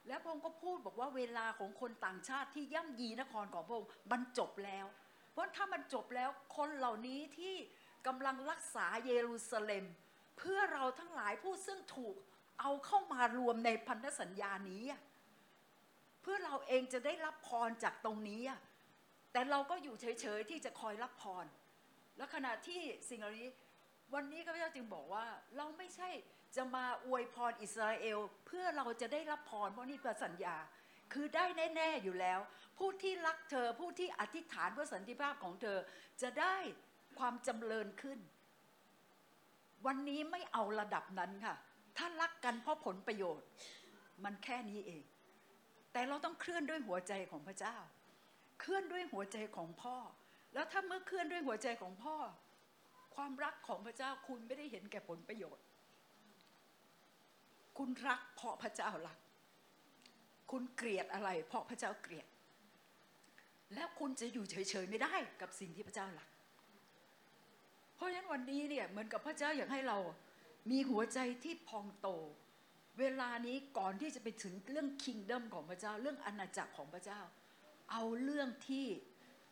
แล้วพระองค์ก็พูดบอกว่าเวลาของคนต่างชาติที่ย่ำยีนครของพระองค์มันจบแล้ว เพราะถ้ามันจบแล้วคนเหล่านี้ที่กำลังรักษาเยรูซาเล็ม เพื่อเราทั้งหลายผู้ซึ่งถูกเอาเข้ามารวมในพันธสัญญานี้ เพื่อเราเองจะได้รับพรจากตรงนี้ แต่เราก็อยู่เฉยๆที่จะคอยรับพร และขณะที่สิ่งเหล่านี้ วันนี้ข้าพเจ้าจึงบอกว่าเราไม่ใช่ จะมาอวยพรอิสราเอล เพื่อเราจะได้รับพรเพราะนี่เป็นสัญญา คือได้แน่ๆอยู่แล้ว ผู้ที่รักเธอผู้ที่อธิษฐานเพื่อสันติภาพของเธอจะได้ความจำเริญขึ้น วันนี้ไม่เอาระดับนั้นค่ะ ถ้ารักกันเพราะผลประโยชน์ มันแค่นี้เอง แต่เราต้องเคลื่อนด้วยหัวใจของพระเจ้า เคลื่อนด้วยหัวใจของพ่อ แล้วถ้าเมื่อเคลื่อนด้วยหัวใจของพ่อ ความรักของพระเจ้าคุณไม่ได้เห็นแก่ผลประโยชน์ คุณรักเพราะพระเจ้ารัก คุณเกลียดอะไร เพราะพระเจ้าเกลียด แล้วคุณจะอยู่เฉยๆไม่ได้กับสิ่งที่พระเจ้ารัก เพราะฉะนั้นวันนี้เนี่ยเหมือนกับพระเจ้าอยากให้เรามีหัวใจที่พองโต เวลานี้ก่อนที่จะไปถึงเรื่องคิงเด o มของพระเจ้า เรื่องอาณาจักรของพระเจ้า เอาเรื่องที่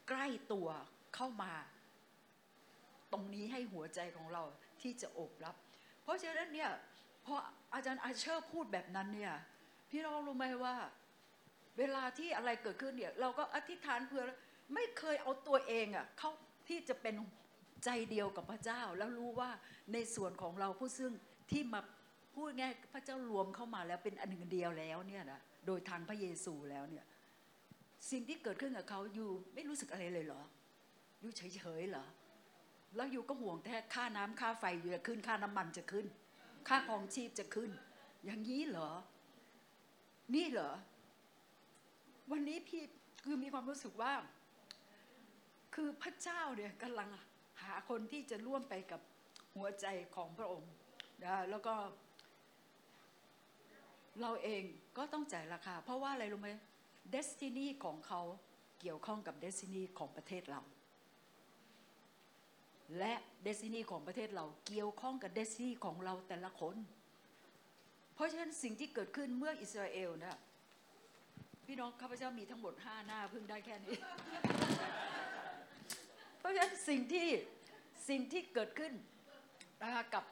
ใกล้ตัวเข้ามา ตรงนี้ให้หัวใจของเราที่จะอบรับ เพราะฉะนั้นเนี่ยพอ อาจารย์อาเชอร์พูดแบบนั้นเนี่ย พี่น้องรู้ไหมว่า เวลาที่อะไรเกิดขึ้นเนี่ย เราก็อธิษฐานเพื่อไม่เคยเอาตัวเองอะเข้าที่จะเป็นใจเดียวกับพระเจ้า แล้วรู้ว่าในส่วนของเราผู้ซึ่งที่มาพูดง่ายพระเจ้ารวมเข้ามาแล้วเป็นอันหนึ่งเดียวแล้วเนี่ยนะโดยทางพระเยซูแล้วเนี่ย สิ่งที่เกิดขึ้นกับเขาอยู่ไม่รู้สึกอะไรเลยเหรอ อยู่เฉยๆเหรอแล้วอยู่ก็ห่วงแต่ค่าน้ำค่าไฟอยู่จะขึ้นค่าน้ำมันจะขึ้น ค่าครองชีพจะขึ้น อย่างนี้เหรอ นี่เหรอ วันนี้พี่คือมีความรู้สึกว่า คือพระเจ้าเนี่ยกำลังหาคนที่จะร่วมไปกับหัวใจของพระองค์นะแล้วก็ เราเองก็ต้องจ่ายราคา เพราะว่าอะไรรู้ไหม destiny ของเขาเกี่ยวข้องกับ destiny ของประเทศเรา และ destiny ของประเทศเราเกี่ยวข้องกับ destiny ของเราแต่ละคน เพราะฉะนั้นสิ่งที่เกิดขึ้นเมื่ออิสราเอลนะพี่น้องข้าพเจ้ามีทั้งหมดห้าหน้าเพิ่งได้แค่นี้ เพราะฉะนั้นสิ่งที่สิ่งที่เกิดขึ้นนะคะกับ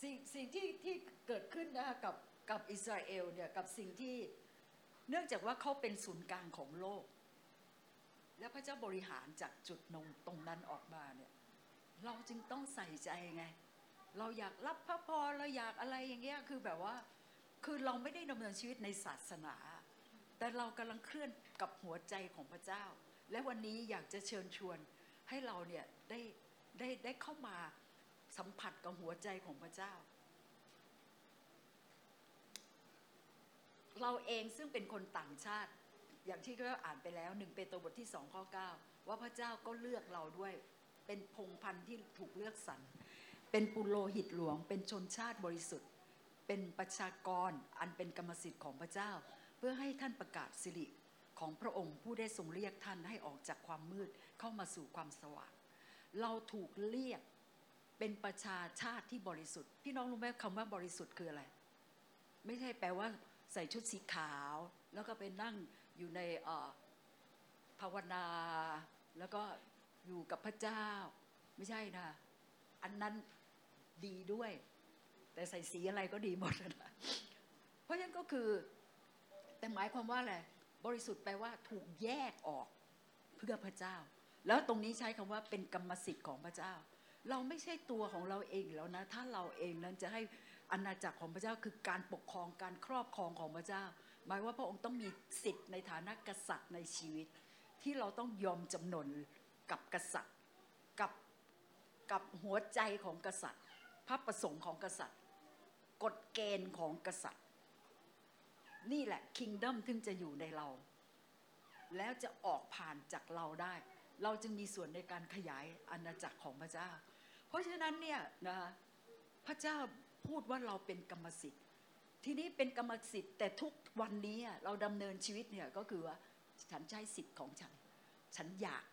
สิ่งสิ่งที่ที่เกิดขึ้นนะคะกับกับอิสราเอลเนี่ยกับสิ่งที่เนื่องจากว่าเขาเป็นศูนย์กลางของโลก และพระเจ้าบริหารจากจุดนงตรงนั้นออกมาเนี่ยเราจึงต้องใส่ใจไง เราอยากรับพระพรเราอยากอะไรอย่างเงี้ยคือแบบว่าคือเราไม่ได้ดำเนินชีวิตในศาสนา แต่เรากำลังเคลื่อนกับหัวใจของพระเจ้า และวันนี้อยากจะเชิญชวนให้เราเนี่ยได้ได้ได้เข้ามาสัมผัสกับหัวใจของพระเจ้า เราเองซึ่งเป็นคนต่างชาติ อย่างที่ก็อ่านไปแล้วหนึ่งเปโตรบทที่สองข้อเก้าว่าพระเจ้าก็เลือกเราด้วย เป็นพงพันธุ์ที่ถูกเลือกสรรเป็นปุโรหิตหลวง เป็นชนชาติบริสุทธิ์ เป็นประชากรอันเป็นกรรมสิทธิ์ของพระเจ้า เพื่อให้ท่านประกาศสิริของพระองค์ผู้ได้ทรงเรียกท่านให้ออกจากความมืดเข้ามาสู่ความสว่าง เราถูกเรียกเป็นประชาชาติที่บริสุทธิ์ พี่น้องรู้ไหมคำว่าบริสุทธิ์คืออะไร ไม่ใช่แปลว่าใส่ชุดสีขาว แล้วก็ไปนั่ง อยู่ในภาวนา แล้วก็อยู่กับพระเจ้า ไม่ใช่นะ อันนั้นดีด้วย แต่ใส่สีอะไรก็ดีหมดนะเพราะฉะนั้นก็คือ แต่หมายความว่าอะไรบริสุทธิ์แปลว่าถูกแยกออกเพื่อพระเจ้า แล้วตรงนี้ใช้คำว่าเป็นกรรมสิทธิ์ของพระเจ้า เราไม่ใช่ตัวของเราเองแล้วนะ ถ้าเราเองนั้นจะให้อาณาจักรของพระเจ้าคือการปกครองการครอบครองของพระเจ้า หมายว่าพระองค์ต้องมีสิทธิ์ในฐานะกษัตริย์ในชีวิต ที่เราต้องยอมจำนนกับกษัตริย์กับกับหัวใจของกษัตริย์ พระประสงค์ของกษัตริย์ กฎเกณฑ์ของกษัตริย์ นี่แหละคิงด o มถึงจะอยู่ในเรา แล้วจะออกผ่านจากเราได้ เราจึงมีส่วนในการขยายอาณาจักรของพระเจ้า เพราะฉะนั้นเนี่ยนะพระเจ้าพูดว่าเราเป็นกรรมสิทธิ์ ทีนี้เป็นกรรมสิทธิ์แต่ทุกวันนี้เราดำเนินชีวิตเนี่ยก็คือว่าฉันใช้สิทธิ์ของฉัน ฉันอยาก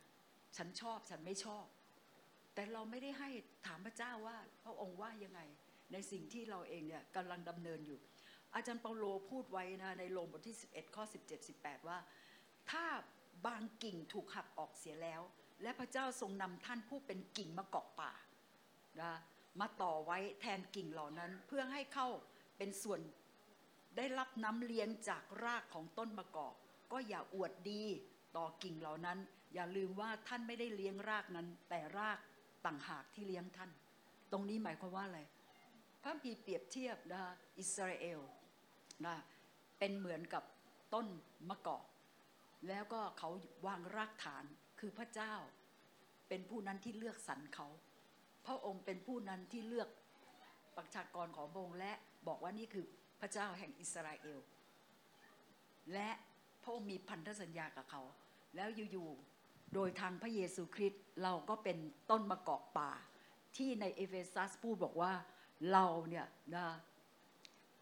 ฉันชอบ ฉันไม่ชอบ แต่เราไม่ได้ให้ถามพระเจ้าว่า พระองค์ว่ายังไง ในสิ่งที่เราเองเนี่ยกำลังดำเนินอยู่ อาจารย์เปาโลพูดไว้นะในโรมบทที่ 11 ข้อ 17 18 ว่า ถ้าบางกิ่งถูกหักออกเสียแล้ว และพระเจ้าทรงนำท่านผู้เป็นกิ่งมะกอกป่านะมาต่อไว้แทนกิ่งเหล่านั้นเพื่อให้เข้าเป็นส่วน ได้รับน้ำเลี้ยงจากรากของต้นมะกอก ก็อย่าอวดดีต่อกิ่งเหล่านั้น อย่าลืมว่าท่านไม่ได้เลี้ยงรากนั้น แต่รากต่างหากที่เลี้ยงท่าน ตรงนี้หมายความว่าอะไรพระพีเปรียบเทียบนะอิสราเอลนะเป็นเหมือนกับต้นมะกอกแล้วก็เขาวางรากฐานคือพระเจ้า เป็นผู้นั้นที่เลือกสรรเขา พระองค์เป็นผู้นั้นที่เลือกประชากรของพระองค์และบอกว่านี่คือ พระเจ้าแห่งอิสราเอล และพระองค์มีพันธสัญญากับเขา แล้วอยู่ๆโดยทางพระเยซูคริสต์เราก็เป็นต้นมะกอกป่า ที่ในเอเฟซัสพูดบอกว่าเราเนี่ยนะ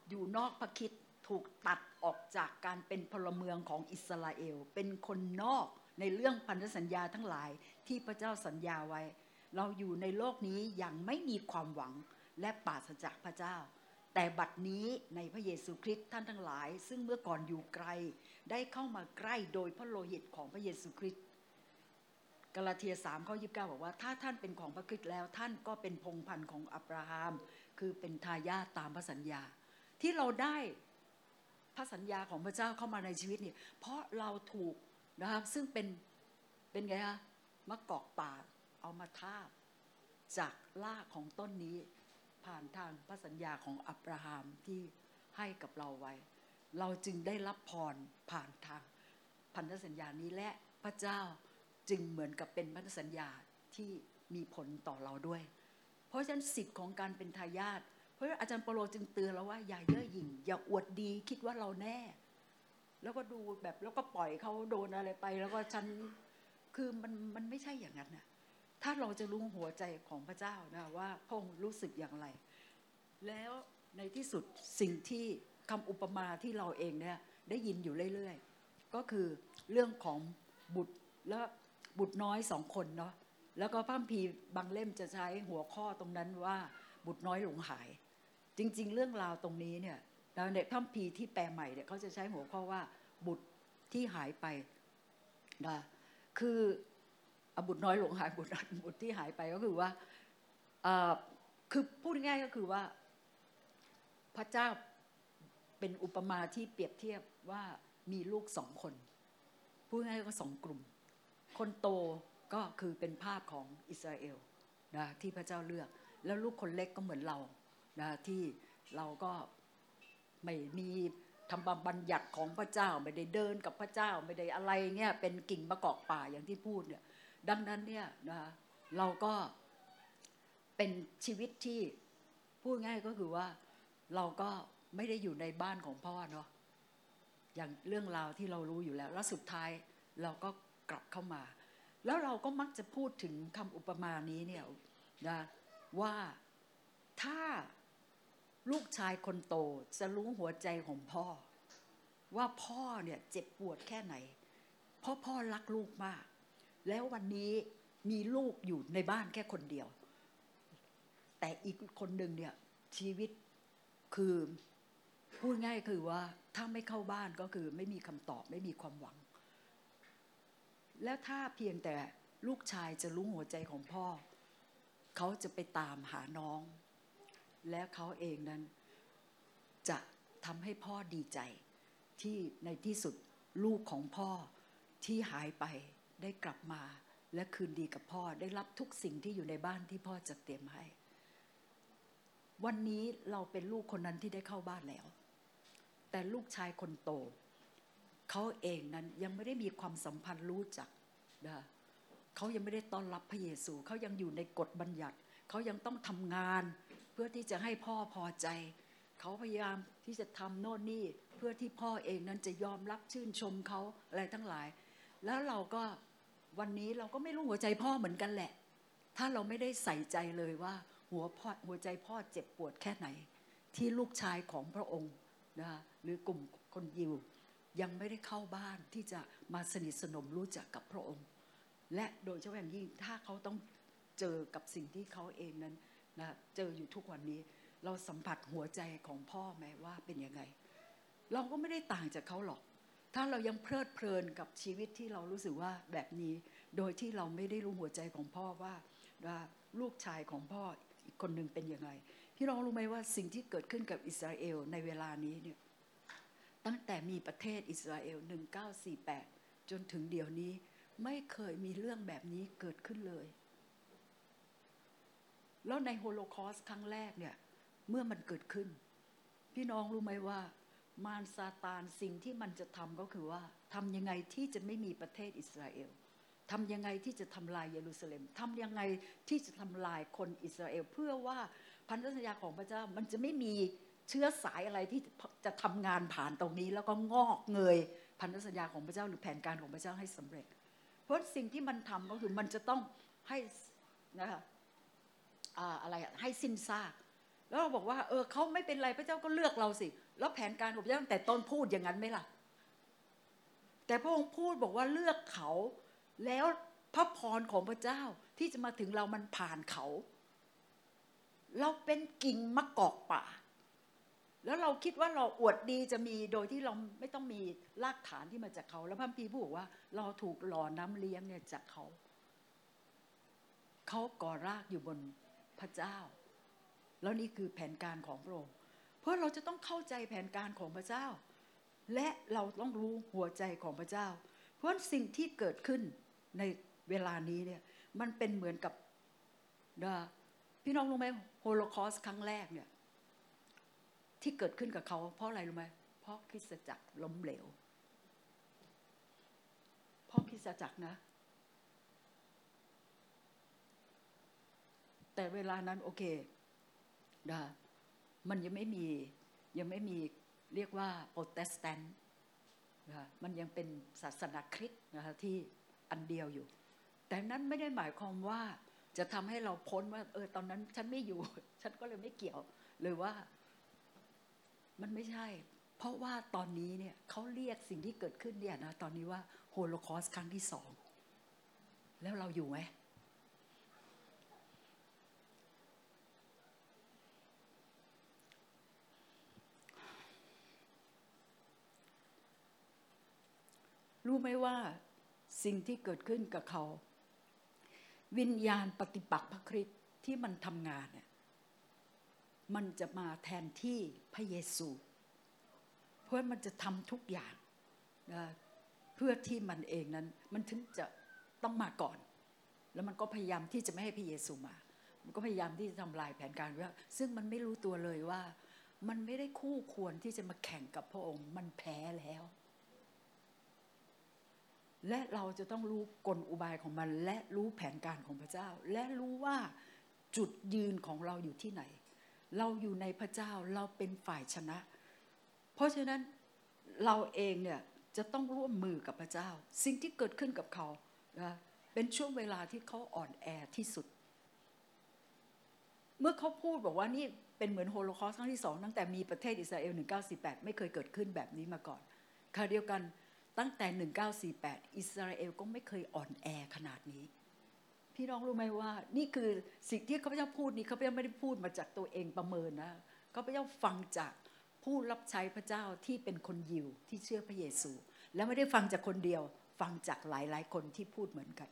อยู่นอกพระคิดถูกตัดออกจากการเป็นพลเมืองของอิสราเอล เป็นคนนอกในเรื่องพันธสัญญาทั้งหลายที่พระเจ้าสัญญาไว้ เราอยู่ในโลกนี้อย่างไม่มีความหวังและปราศจากพระเจ้า แต่บัดนี้ในพระเยซูคริสต์ท่านทั้งหลาย ซึ่งเมื่อก่อนอยู่ไกลได้เข้ามาใกล้โดยพระโลหิตของพระเยซูคริสต์กาลาเทีย3ข้อ29บอกว่า ถ้าท่านเป็นของพระคริสต์แล้วท่านก็เป็นพงพันธุ์ของอับราฮัมคือเป็นทายาทตามพระสัญญา ที่เราได้พระสัญญาของพระเจ้าเข้ามาในชีวิตเนี่ยเพราะเราถูกนะครับซึ่งเป็นเป็นไงฮะมะกอกป่าเอามาทาบจากรากของต้นนี้ ผ่านทางพระสัญญาของอับราฮัมที่ให้กับเราไว้ เราจึงได้รับพรผ่านทางพันธสัญญานี้และพระเจ้าจึงเหมือนกับเป็นพันธสัญญาที่มีผลต่อเราด้วย เพราะฉะนั้นสิทธิ์ของการเป็นทายาทเพราะฉะนั้นอาจารย์เปโลจึงเตือนเราว่าอย่าเย่อหยิ่ง อย่าอวดดีคิดว่าเราแน่ แล้วก็ดูแบบแล้วก็ปล่อยเขาโดนอะไรไป แล้วก็ฉันคือมันมันไม่ใช่อย่างนั้นนะ ถ้าเราจะรู้หัวใจของพระเจ้านะว่าพระองค์รู้สึกอย่างไร แล้วในที่สุดสิ่งที่คำอุปมาที่เราเองเนี่ยได้ยินอยู่เรื่อยๆ ก็คือเรื่องของบุตรและบุตรน้อยสองคนเนาะแล้วก็พระคัมภีบางเล่มจะใช้หัวข้อตรงนั้นว่าบุตรน้อยหลงหาย จริง ๆ เรื่องราวตรงนี้เนี่ยในพระคัมภีที่แปลใหม่เนี่ยเขาจะใช้หัวข้อว่าบุตรที่หายไปนะคือ บุตรน้อยหลงหายบุตรบุตรที่หายไปก็คือว่าคือพูดง่ายก็คือว่า พระเจ้าเป็นอุปมาที่เปรียบเทียบว่ามีลูกสองคน พูดง่ายก็สองกลุ่ม คนโตก็คือเป็นภาพของอิสราเอลนะที่พระเจ้าเลือก แล้วลูกคนเล็กก็เหมือนเรานะที่เราก็ไม่มีทำบัญญัติของพระเจ้าไม่ได้เดินกับพระเจ้าไม่ได้อะไรเงี้ยเป็นกิ่งมะกอกป่าอย่างที่พูดเนี่ย ดังนั้นเนี่ยนะเราก็เป็นชีวิตที่พูดง่ายก็คือว่าเราก็ไม่ได้อยู่ในบ้านของพ่อเนาะอย่างเรื่องราวที่เรารู้อยู่แล้ว แล้วสุดท้ายเราก็กลับเข้ามา แล้วเราก็มักจะพูดถึงคำอุปมานี้เนี่ยนะว่าถ้าลูกชายคนโตจะรู้หัวใจของพ่อ ว่าพ่อเนี่ยเจ็บปวดแค่ไหน เพราะพ่อรักลูกมาก แล้ววันนี้มีลูกอยู่ในบ้านแค่คนเดียว แต่อีกคนหนึ่งเนี่ยชีวิตคือพูดง่ายคือว่าถ้าไม่เข้าบ้านก็คือไม่มีคำตอบไม่มีความหวัง แล้วถ้าเพียงแต่ลูกชายจะรู้หัวใจของพ่อ เขาจะไปตามหาน้อง และเขาเองนั้น จะทำให้พ่อดีใจที่ในที่สุดลูกของพ่อที่หายไป ได้กลับมา และคืนดีกับพ่อได้รับทุกสิ่งที่อยู่ในบ้านที่พ่อจะเตรียมให้ วันนี้เราเป็นลูกคนนั้นที่ได้เข้าบ้านแล้ว แต่ลูกชายคนโต เขาเองนั้นยังไม่ได้มีความสัมพันธ์รู้จักนะเขายังไม่ได้ต้อนรับพระเยซูเขายังอยู่ในกฎบัญญัติเขายังต้องทำงาน เพื่อที่จะให้พ่อพอใจเขาพยายามที่จะทำโน่นนี่เพื่อที่พ่อเองนั้นจะยอมรับชื่นชมเขาอะไรทั้งหลาย แล้วเราก็ วันนี้เราก็ไม่รู้หัวใจพ่อเหมือนกันแหละ ถ้าเราไม่ได้ใส่ใจเลยว่าหัวพ่อหัวใจพ่อเจ็บปวดแค่ไหน ที่ลูกชายของพระองค์นะคะหรือกลุ่มคนยิวยังไม่ได้เข้าบ้านที่จะมาสนิทสนมรู้จักกับพระองค์ และโดยเฉพาะอย่างยิ่งถ้าเขาต้องเจอกับสิ่งที่เขาเองนั้นนะเจออยู่ทุกวันนี้ เราสัมผัสหัวใจของพ่อไหมว่าเป็นยังไง เราก็ไม่ได้ต่างจากเขาหรอก ถ้าเรายังเพลิดเพลินกับชีวิตที่เรารู้สึกว่าแบบนี้ โดยที่เราไม่ได้รู้หัวใจของพ่อว่าว่าลูกชายของพ่ออีกคนหนึ่งเป็นยังไง พี่น้องรู้ไหมว่าสิ่งที่เกิดขึ้นกับอิสราเอลในเวลานี้เนี่ยตั้งแต่มีประเทศอิสราเอล 1948 จนถึงเดี๋ยวนี้ไม่เคยมีเรื่องแบบนี้เกิดขึ้นเลย แล้วในโฮโลคอสต์ครั้งแรกเนี่ยเมื่อมันเกิดขึ้น พี่น้องรู้ไหมว่า มารซาตานสิ่งที่มันจะทำก็คือว่าทำยังไงที่จะไม่มีประเทศอิสราเอลทำยังไงที่จะทำลายเยรูซาเล็มทำยังไงที่จะทำลายคนอิสราเอล เพื่อว่าพันธสัญญาของพระเจ้ามันจะไม่มีเชื้อสายอะไรที่จะทำงานผ่านตรงนี้ แล้วก็งอกเงยพันธสัญญาของพระเจ้าหรือแผนการของพระเจ้าให้สำเร็จ เพราะสิ่งที่มันทำก็คือมันจะต้องให้นะคะอะไรให้สิ้นซากแล้วเราบอกว่าเออเขาไม่เป็นไรพระเจ้าก็เลือกเราสิ แล้วแผนการของพระเจ้าตั้งแต่ต้นพูดอย่างนั้นไหมล่ะ แต่พระองค์พูดบอกว่าเลือกเขา แล้วพระพรของพระเจ้าที่จะมาถึงเรามันผ่านเขา เราเป็นกิ่งมะกอกป่า แล้วเราคิดว่าเราอวดดีจะมีโดยที่เราไม่ต้องมีรากฐานที่มาจากเขา แล้วพระพีพูดว่า เราถูกหล่อน้ำเลี้ยงเนี่ยจากเขา เขาก่อรากอยู่บนพระเจ้า แล้วนี่คือแผนการของพระองค์ เพราะเราจะต้องเข้าใจแผนการของพระเจ้า และเราต้องรู้หัวใจของพระเจ้า เพราะสิ่งที่เกิดขึ้นในเวลานี้เนี่ยมันเป็นเหมือนกับพี่น้องรู้ไหมโฮโลคอสครั้งแรกเนี่ยที่เกิดขึ้นกับเขาเพราะอะไรรู้ไหมเพราะคริสตจักรล้มเหลว เพราะคริสตจักรนะ แต่เวลานั้นโอเคนะ มันยังไม่มียังไม่มีเรียกว่าโปรเตสแตนต์นะมันยังเป็นศาสนาคริสต์นะคะที่อันเดียวอยู่ แต่นั้นไม่ได้หมายความว่าจะทำให้เราพ้นว่า เออตอนนั้นฉันไม่อยู่ ฉันก็เลยไม่เกี่ยวหรือว่ามันไม่ใช่ เพราะว่าตอนนี้เนี่ยเขาเรียกสิ่งที่เกิดขึ้นเนี่ยนะตอนนี้ว่าโฮโลคอสครั้งที่สอง แล้วเราอยู่ไหม รู้ไหมว่าสิ่งที่เกิดขึ้นกับเขา วิญญาณปฏิปักษ์พระคริสต์ที่มันทำงานเนี่ยมันจะมาแทนที่พระเยซู เพราะมันจะทำทุกอย่างนะเพื่อที่มันเองนั้น มันถึงจะต้องมาก่อน แล้วมันก็พยายามที่จะไม่ให้พระเยซูมา มันก็พยายามที่จะทำลายแผนการว่าซึ่งมันไม่รู้ตัวเลยว่า มันไม่ได้คู่ควรที่จะมาแข่งกับพระองค์ มันแพ้แล้ว และเราจะต้องรู้กลอุบายของมัน และรู้แผนการของพระเจ้า และรู้ว่าจุดยืนของเราอยู่ที่ไหน เราอยู่ในพระเจ้าเราเป็นฝ่ายชนะ เพราะฉะนั้นเราเองเนี่ยจะต้องร่วมมือกับพระเจ้า สิ่งที่เกิดขึ้นกับเขานะเป็นช่วงเวลาที่เขาอ่อนแอที่สุด เมื่อเขาพูดบอกว่านี่เป็นเหมือนโฮโลคอสต์ครั้งที่สองตั้งแต่มีประเทศอิสราเอล 1948 ไม่เคยเกิดขึ้นแบบนี้มาก่อนค่ะเดียวกัน ตั้งแต่ 1948 อิสราเอลก็ไม่เคยอ่อนแอขนาดนี้ พี่น้องรู้ไหมว่านี่คือสิ่งที่ข้าพเจ้าพูดนี้ข้าพเจ้าไม่ได้พูดมาจากตัวเองประเมินนะข้าพเจ้าฟังจากผู้รับใช้พระเจ้าที่เป็นคนยิวที่เชื่อพระเยซู แล้วไม่ได้ฟังจากคนเดียว ฟังจากหลายๆ คนที่พูดเหมือนกัน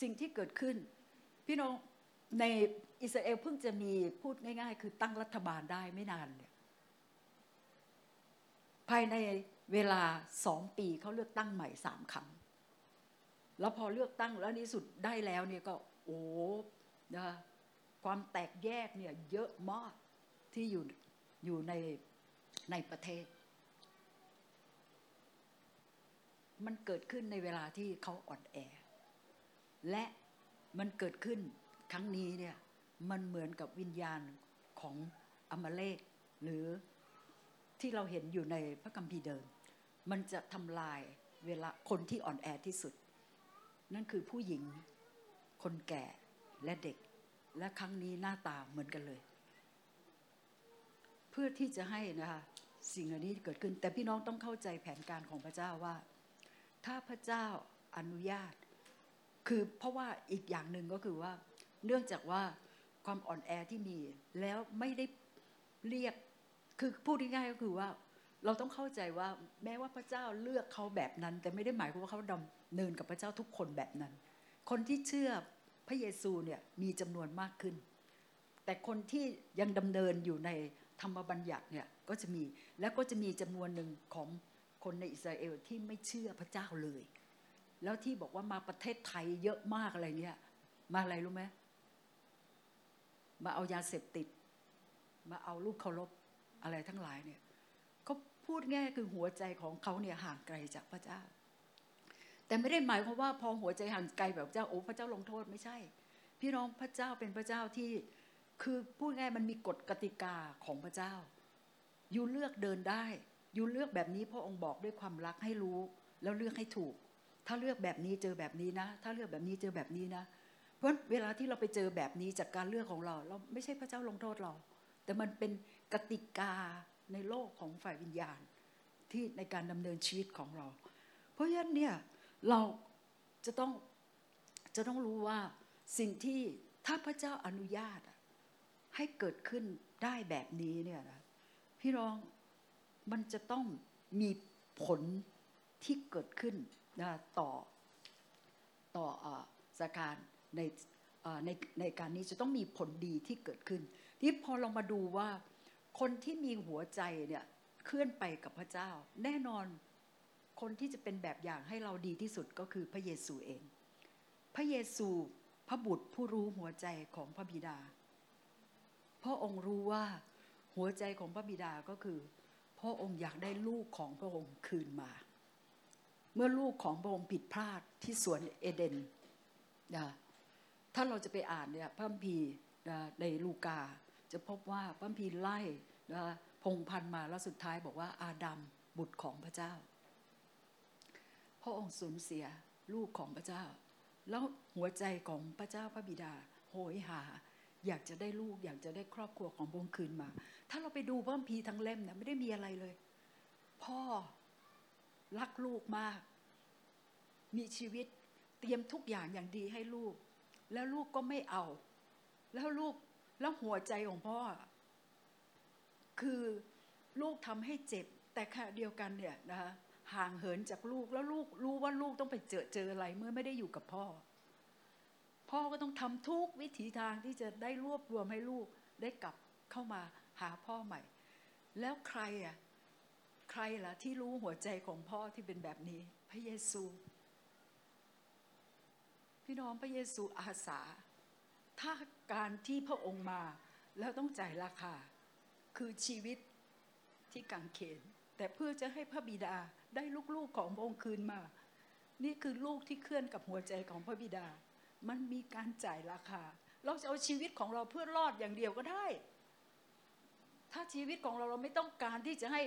สิ่งที่เกิดขึ้น พี่น้องในอิสราเอลเพิ่งจะมีพูดง่าย ๆ คือตั้งรัฐบาลได้ไม่นานเนี่ยายในเวลาสองปีเขาเลือกตั้งใหม่สามครั้ง แล้วพอเลือกตั้งแล้วนี้สุดได้แล้วเนี่ยก็โอ้นะความแตกแยกเนี่ยเยอะมากที่อยู่อยู่ในในประเทศ มันเกิดขึ้นในเวลาที่เขาอ่อนแอ และมันเกิดขึ้นครั้งนี้เนี่ยมันเหมือนกับวิญญาณของอมเลกหรือ ที่เราเห็นอยู่ในพระคัมภีร์เดิม มันจะทำลายเวลาคนที่อ่อนแอที่สุด นั่นคือผู้หญิง คนแก่และเด็ก และครั้งนี้หน้าตาเหมือนกันเลย เพื่อที่จะให้นะคะสิ่งเหล่านี้เกิดขึ้น แต่พี่น้องต้องเข้าใจแผนการของพระเจ้าว่า ถ้าพระเจ้าอนุญาต คือเพราะว่าอีกอย่างหนึ่งก็คือว่า เนื่องจากว่าความอ่อนแอที่มีแล้วไม่ได้เรียก คือพูดง่ายๆก็คือว่าเราต้องเข้าใจว่าแม้ว่าพระเจ้าเลือกเขาแบบนั้น แต่ไม่ได้หมายความว่าเขาดำเนินกับพระเจ้าทุกคนแบบนั้น คนที่เชื่อพระเยซูเนี่ยมีจำนวนมากขึ้น แต่คนที่ยังดำเนินอยู่ในธรรมบัญญัติเนี่ยก็จะมีแล้วก็จะมีจำนวนหนึ่งของคนในอิสราเอลที่ไม่เชื่อพระเจ้าเลย แล้วที่บอกว่ามาประเทศไทยเยอะมากอะไรเนี่ยมาอะไรรู้ไหมมาเอายาเสพติด มาเอาลูกเคารพ อะไรทั้งหลายเนี่ยเขาพูดง่ายคือหัวใจของเขาเนี่ยห่างไกลจากพระเจ้า แต่ไม่ได้หมายความว่าพอหัวใจห่างไกลแบบเจ้าโอ้พระเจ้าลงโทษไม่ใช่ พี่น้องพระเจ้าเป็นพระเจ้าที่คือพูดง่ายมันมีกฎกติกาของพระเจ้า อยู่เลือกเดินได้ อยู่เลือกแบบนี้พระองค์บอกด้วยความรักให้รู้ แล้วเลือกให้ถูก ถ้าเลือกแบบนี้เจอแบบนี้นะ ถ้าเลือกแบบนี้เจอแบบนี้นะ เพราะเวลาที่เราไปเจอแบบนี้จากการเลือกของเรา เราไม่ใช่พระเจ้าลงโทษเรา แต่มันเป็น กติกาในโลกของฝ่ายวิญญาณที่ในการดำเนินชีวิตของเรา เพราะฉะนั้นเนี่ยเราจะต้องจะต้องรู้ว่าสิ่งที่ถ้าพระเจ้าอนุญาตให้เกิดขึ้นได้แบบนี้เนี่ยนะพี่น้องมันจะต้องมีผลที่เกิดขึ้นนะต่อต่อสถานการณ์ในในในการนี้จะต้องมีผลดีที่เกิดขึ้น ที่พอเรามาดูว่า คนที่มีหัวใจเนี่ยเคลื่อนไปกับพระเจ้า แน่นอนคนที่จะเป็นแบบอย่างให้เราดีที่สุดก็คือพระเยซูเอง พระเยซูพระบุตรผู้รู้หัวใจของพระบิดาพระองค์รู้ว่าหัวใจของพระบิดาก็คือพระองค์อยากได้ลูกของพระองค์คืนมา เมื่อลูกของพระองค์ผิดพลาดที่สวนเอเดนนะถ้าเราจะไปอ่านเนี่ยพระพีในลูกา จะพบว่าพระพีไล่นะพงพันมาแล้วสุดท้ายบอกว่าอาดัมบุตรของพระเจ้า พระองค์สูญเสียลูกของพระเจ้า แล้วหัวใจของพระเจ้าพระบิดา โหยหา อยากจะได้ลูกอยากจะได้ครอบครัวของพระองค์คืนมา ถ้าเราไปดูพระคัมภีทั้งเล่มเนี่ยไม่ได้มีอะไรเลย พ่อรักลูกมาก มีชีวิตเตรียมทุกอย่างอย่างดีให้ลูก แล้วลูกก็ไม่เอา แล้วลูก แล้วหัวใจของพ่อ คือลูกทำให้เจ็บ แต่ขณะเดียวกันเนี่ยนะคะห่างเหินจากลูกแล้วลูกรู้ว่าลูกต้องไปเจอเจออะไรเมื่อไม่ได้อยู่กับพ่อ พ่อก็ต้องทำทุกวิถีทางที่จะได้รวบรวมให้ลูกได้กลับเข้ามาหาพ่อใหม่ แล้วใครอะใครล่ะที่รู้หัวใจของพ่อที่เป็นแบบนี้ พระเยซู พี่น้องพระเยซูอาสา ถ้าการที่พระองค์มาแล้วต้องจ่ายราคา คือชีวิตที่กังเขน แต่เพื่อจะให้พระบิดาได้ลูกๆของพระองค์คืนมา นี่คือลูกที่เคลื่อนกับหัวใจของพระบิดา มันมีการจ่ายราคา เราจะเอาชีวิตของเราเพื่อรอดอย่างเดียวก็ได้ถถ้าชีวิตของเราเราไม่ต้องการที่จะให้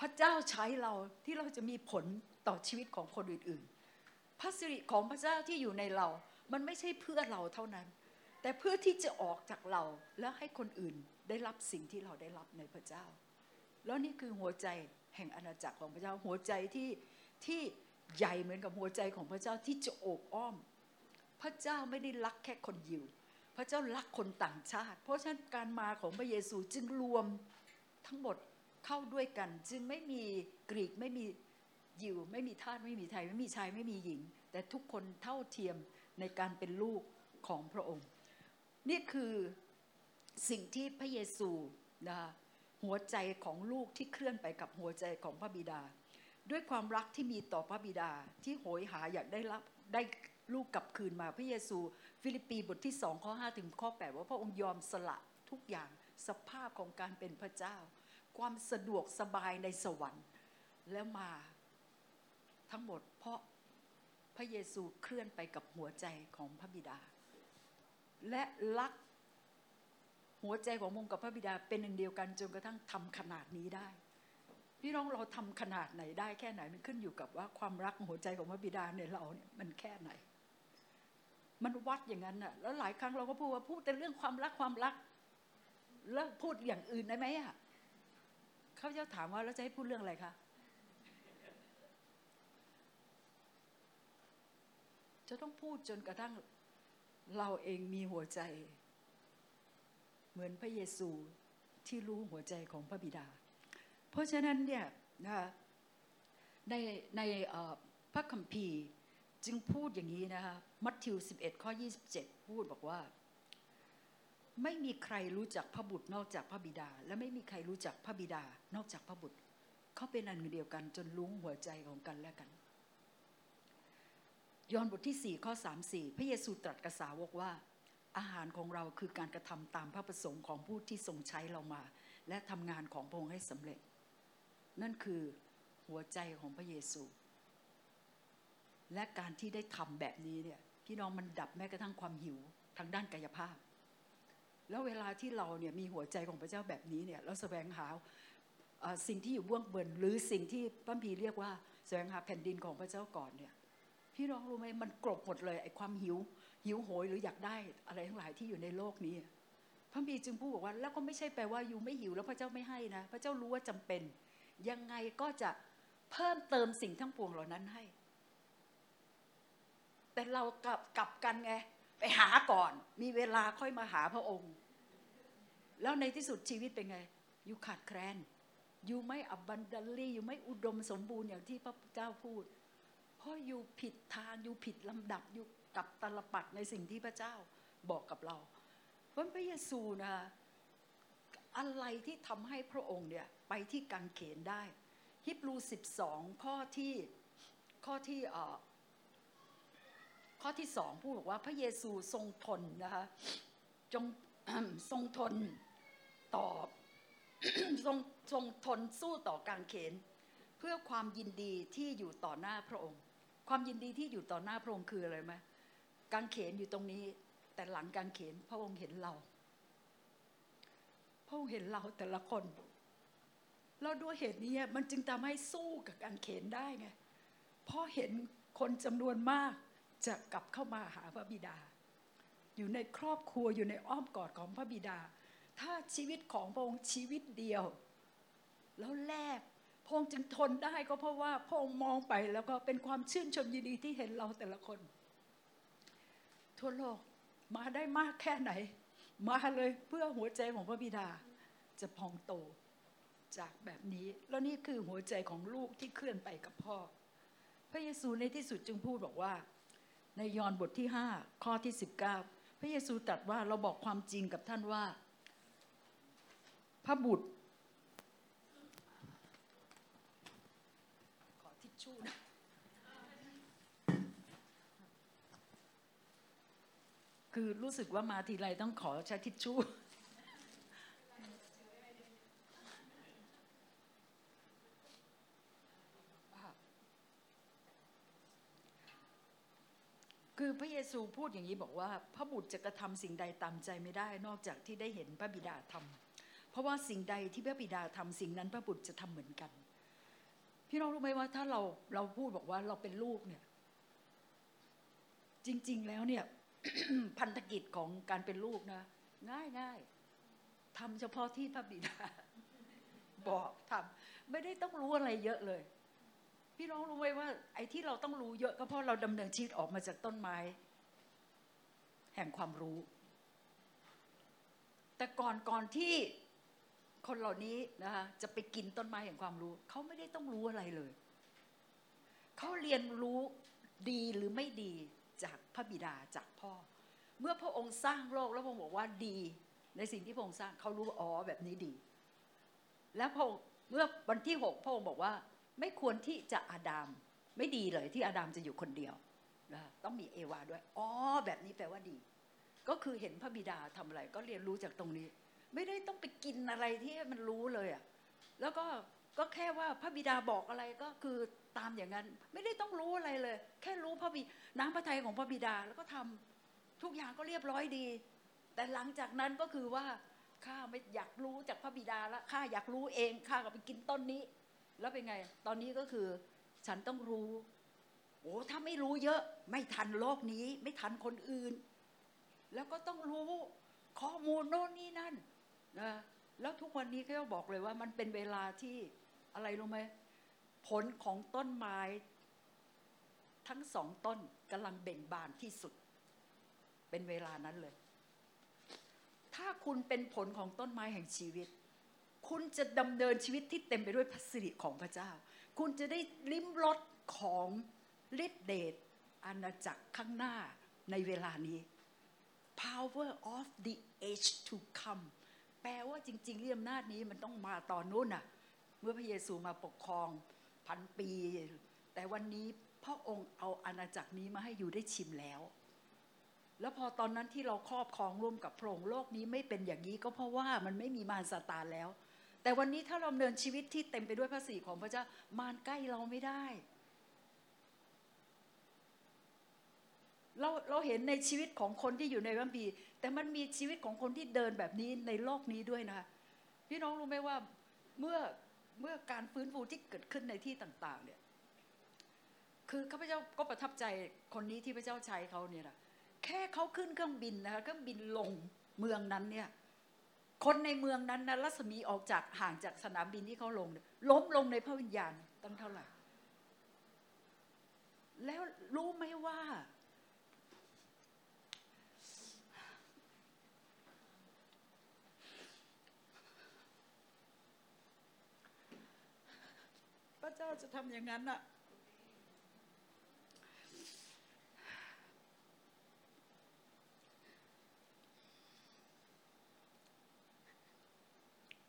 พระเจ้าใช้เราที่เราจะมีผลต่อชีวิตของคนอื่นๆพระสิริของพระเจ้าที่อยู่ในเรา มันไม่ใช่เพื่อเราเท่านั้น แต่เพื่อที่จะออกจากเราแล้วให้คนอื่นได้รับสิ่งที่เราได้รับในพระเจ้า แล้วนี่คือหัวใจแห่งอาณาจักรของพระเจ้าหัวใจที่ที่ใหญ่เหมือนกับหัวใจของพระเจ้าที่จะโอบอ้อม พระเจ้าไม่ได้รักแค่คนยิว พระเจ้ารักคนต่างชาติ เพราะฉะนั้นการมาของพระเยซูจึงรวมทั้งหมดเข้าด้วยกัน จึงไม่มีกรีกไม่มียิวไม่มีทาสไม่มีไทย ไม่มีชายไม่มีหญิง แต่ทุกคนเท่าเทียมในการเป็นลูกของพระองค์ นี่คือสิ่งที่พระเยซูนะคะหัวใจของลูกที่เคลื่อนไปกับหัวใจของพระบิดา ด้วยความรักที่มีต่อพระบิดาที่โหยหาอยากได้รับได้ลูกกลับคืนมาพระเยซู ฟิลิปปีบทที่สองข้อ5ถึงข้อ 8 ว่าพระองค์ยอมสละทุกอย่างสภาพของการเป็นพระเจ้า ความสะดวกสบายในสวรรค์แล้วมาทั้งหมดเพราะพระเยซูเคลื่อนไปกับหัวใจของพระบิดา และรักหัวใจของมงกับพระบิดาเป็นหนึ่งเดียวกันจนกระทั่งทำขนาดนี้ได้ พี่น้องเราทำขนาดไหนได้แค่ไหนมันขึ้นอยู่กับว่าความรักหัวใจของพระบิดาในเราเนี่ยมันแค่ไหน มันวัดอย่างนั้นน่ะ แล้วหลายครั้งเราก็พูดว่าพูดแต่เรื่องความรักความรักเลิกพูดอย่างอื่นได้ไหมอะเขาจะถามว่าแล้วจะให้พูดเรื่องอะไรคะจะต้องพูดจนกระทั่ง เราเองมีหัวใจ เหมือนพระเยซูที่รู้หัวใจของพระบิดา เพราะฉะนั้นเนี่ยนะคะในในพระคัมภีร์จึงพูดอย่างนี้นะคะมัทธิว 11 ข้อ 27 พูดบอกว่า ไม่มีใครรู้จักพระบุตรนอกจากพระบิดา และไม่มีใครรู้จักพระบิดานอกจากพระบุตร เขาเป็นอันเดียวกันจนรู้หัวใจของกันและกัน ยอห์นบทที่ 4 ข้อ 3 4 พระเยซูตรัสกับสาวกว่า อาหารของเราคือการกระทำตามพระประสงค์ของผู้ที่ทรงใช้เรามา และทำงานของพระองค์ให้สำเร็จ นั่นคือหัวใจของพระเยซู และการที่ได้ทำแบบนี้เนี่ยพี่น้องมันดับแม้กระทั่งความหิวทางด้านกายภาพ แล้วเวลาที่เราเนี่ยมีหัวใจของพระเจ้าแบบนี้เนี่ยเราแสวงหาสิ่งที่อยู่เบื้องบนหรือสิ่งที่พระพีเรียกว่าแสวงหาแผ่นดินของพระเจ้าก่อนเนี่ย พี่น้องรู้ไหมมันกลบหมดเลยไอ้ความหิว หิวโหยหรืออยากได้อะไรทั้งหลายที่อยู่ในโลกนี้ พระบีจึงพูดบอกว่า แล้วก็ไม่ใช่แปลว่าอยู่ไม่หิวแล้วพระเจ้าไม่ให้นะ พระเจ้ารู้ว่าจำเป็น ยังไงก็จะเพิ่มเติมสิ่งทั้งปวงเหล่านั้นให้ แต่เรากลับกลับกันไง ไปหาก่อน มีเวลาค่อยมาหาพระองค์ แล้วในที่สุดชีวิตเป็นไง อยู่ขาดแคลนอยู่ไม่อับบันดัลลี่อยู่ไม่อุดมสมบูรณ์อย่างที่พระเจ้าพูด ราะอยู่ผิดทางอยู่ผิดลำดับอยู่กับตลปัดในสิ่งที่พระเจ้าบอกกับเราเพราะพระเยซูนะอะไรที่ทำให้พระองค์เนี่ยไปที่กังเขนได้ ฮิบรู12 ข้อที่ข้อที่เอ่อข้อที่สองพูดบอกว่าพระเยซูทรงทนนะคะจงทรงทนต่อทรงทรงทนสู้ต่อการเขน เพื่อความยินดีที่อยู่ต่อหน้าพระองค์ ความยินดีที่อยู่ต่อหน้าพระองค์คืออะไรไหมกางเขนอยู่ตรงนี้ แต่หลังกางเขนพระองค์เห็นเรา พระองค์เห็นเราแต่ละคนแล้วด้วยเหตุนี้มันจึงทำให้สู้กับการเขนได้ไงเพราะเห็นคนจำนวนมากจะกลับเข้ามาหาพระบิดา อยู่ในครอบครัวอยู่ในอ้อมกอดของพระบิดา ถ้าชีวิตของพระองค์ชีวิตเดียว แล้วแลก พระองค์จึงทนได้ก็เพราะว่าพระองค์มองไปแล้วก็เป็นความชื่นชมยินดีที่เห็นเราแต่ละคน ทั่วโลกมาได้มากแค่ไหน มาเลยเพื่อหัวใจของพระบิดาจะพองโตจากแบบนี้ แล้วนี่คือหัวใจของลูกที่เคลื่อนไปกับพ่อ พระเยซูในที่สุดจึงพูดบอกว่า ในยอห์นบทที่ 5 ข้อที่ 19 พระเยซูตรัสว่าเราบอกความจริงกับท่านว่า พระบุตร ขอทิ ชชู่นะคือรู้สึกว่ามาทีไรต้องขอใช้ทิชชู่คือพระเยซูพูดอย่างนี้บอกว่า พระบุตรจะกระทำสิ่งใดตามใจไม่ได้ นอกจากที่ได้เห็นพระบิดาทำเพราะว่าสิ่งใดที่พระบิดาทำสิ่งนั้นพระบุตรจะทำเหมือนกัน พี่น้องรู้ไหมว่าถ้าเราเราพูดบอกว่าเราเป็นลูกเนี่ย จริง ๆ แล้วเนี่ย พันธกิจของการเป็นลูกนะ ง่ายง่ายทำเฉพาะที่พระบิดาบอกทำไม่ได้ต้องรู้อะไรเยอะเลย พี่น้องรู้ไหมว่า ไอ้ที่เราต้องรู้เยอะก็เพราะเราดำเนินชีวิตออกมาจากต้นไม้ แห่งความรู้ แต่ก่อนก่อนที่ คนเหล่านี้นะคะจะไปกินต้นไม้แห่งความรู้ เขาไม่ได้ต้องรู้อะไรเลย เขาเรียนรู้ดีหรือไม่ดีจากพระบิดาจากพ่อ เมื่อพระองค์สร้างโลกแล้วพระองค์บอกว่าดี ในสิ่งที่พระองค์สร้างเขารู้อ๋อแบบนี้ดี แล้วพระองค์เมื่อวันที่หกพระองค์บอกว่า ไม่ควรที่จะอาดามไม่ดีเลยที่อาดามจะอยู่คนเดียวนะต้องมีเอวาด้วยอ๋อแบบนี้แปลว่าดี ก็คือเห็นพระบิดาทำอะไรก็เรียนรู้จากตรงนี้ ไม่ได้ต้องไปกินอะไรที่มันรู้เลยอะ่ะแล้วก็ก็แค่ว่าพระบิดาบอกอะไรก็คือตามอย่างนั้น ไม่ได้ต้องรู้อะไรเลย แค่รู้พระบิน้ำพระทัยของพระบิดาแล้วก็ทำทุกอย่างก็เรียบร้อยดี แต่หลังจากนั้นก็คือว่าข้าไม่อยากรู้จากพระบิดาละข้าอยากรู้เองข้าก็ไปกินต้นนี้ แล้วเป็นไง ตอนนี้ก็คือ ฉันต้องรู้โอ้ถ้าไม่รู้เยอะ ไม่ทันโลกนี้ ไม่ทันคนอื่น แล้วก็ต้องรู้ข้อมูลโน่นนี่นั่น นะแล้วทุกวันนี้เขาบอกเลยว่ามันเป็นเวลาที่อะไรรู้ไหมผลของต้นไม้ทั้งสองต้นกำลังเบ่งบานที่สุด เป็นเวลานั้นเลย ถ้าคุณเป็นผลของต้นไม้แห่งชีวิต คุณจะดำเนินชีวิตที่เต็มไปด้วยพระสิริของพระเจ้า คุณจะได้ลิ้มรสของฤทธิเดชอาณาจักรข้างหน้าในเวลานี้ power of the age to come แปลว่าจริงๆเรื่องอำนาจนี้มันต้องมาตอนนู้นน่ะ เมื่อพระเยซูมาปกครองพันปี แต่วันนี้พระองค์เอาอาณาจักรนี้มาให้อยู่ได้ชิมแล้ว แล้วพอตอนนั้นที่เราครอบครองร่วมกับพระองค์โลกนี้ไม่เป็นอย่างนี้ก็เพราะว่ามันไม่มีมารซาตานแล้ว แต่วันนี้ถ้าเราดำเนินชีวิตที่เต็มไปด้วยพระสิริของพระเจ้ามารใกล้เราไม่ได้ เราเราเห็นในชีวิตของคนที่อยู่ในวัมพีร์แต่มันมีชีวิตของคนที่เดินแบบนี้ในโลกนี้ด้วยนะพี่น้องรู้ไหมว่าเมื่อเมื่อการฟื้นฟูที่เกิดขึ้นในที่ต่าง ๆ เนี่ย คือข้าพเจ้าก็ประทับใจคนนี้ที่พระเจ้าใช้เขาเนี่ยนะแค่เขาขึ้นเครื่องบินนะคะเครื่องบินลงเมืองนั้นเนี่ย คนในเมืองนั้นนะรัศมีออกจากห่างจากสนามบินที่เขาลงล้มลงในพระวิญญาณตั้งเท่าไหร่แล้วรู้ไหมว่า พระเจ้าจะทำอย่างนั้นอะ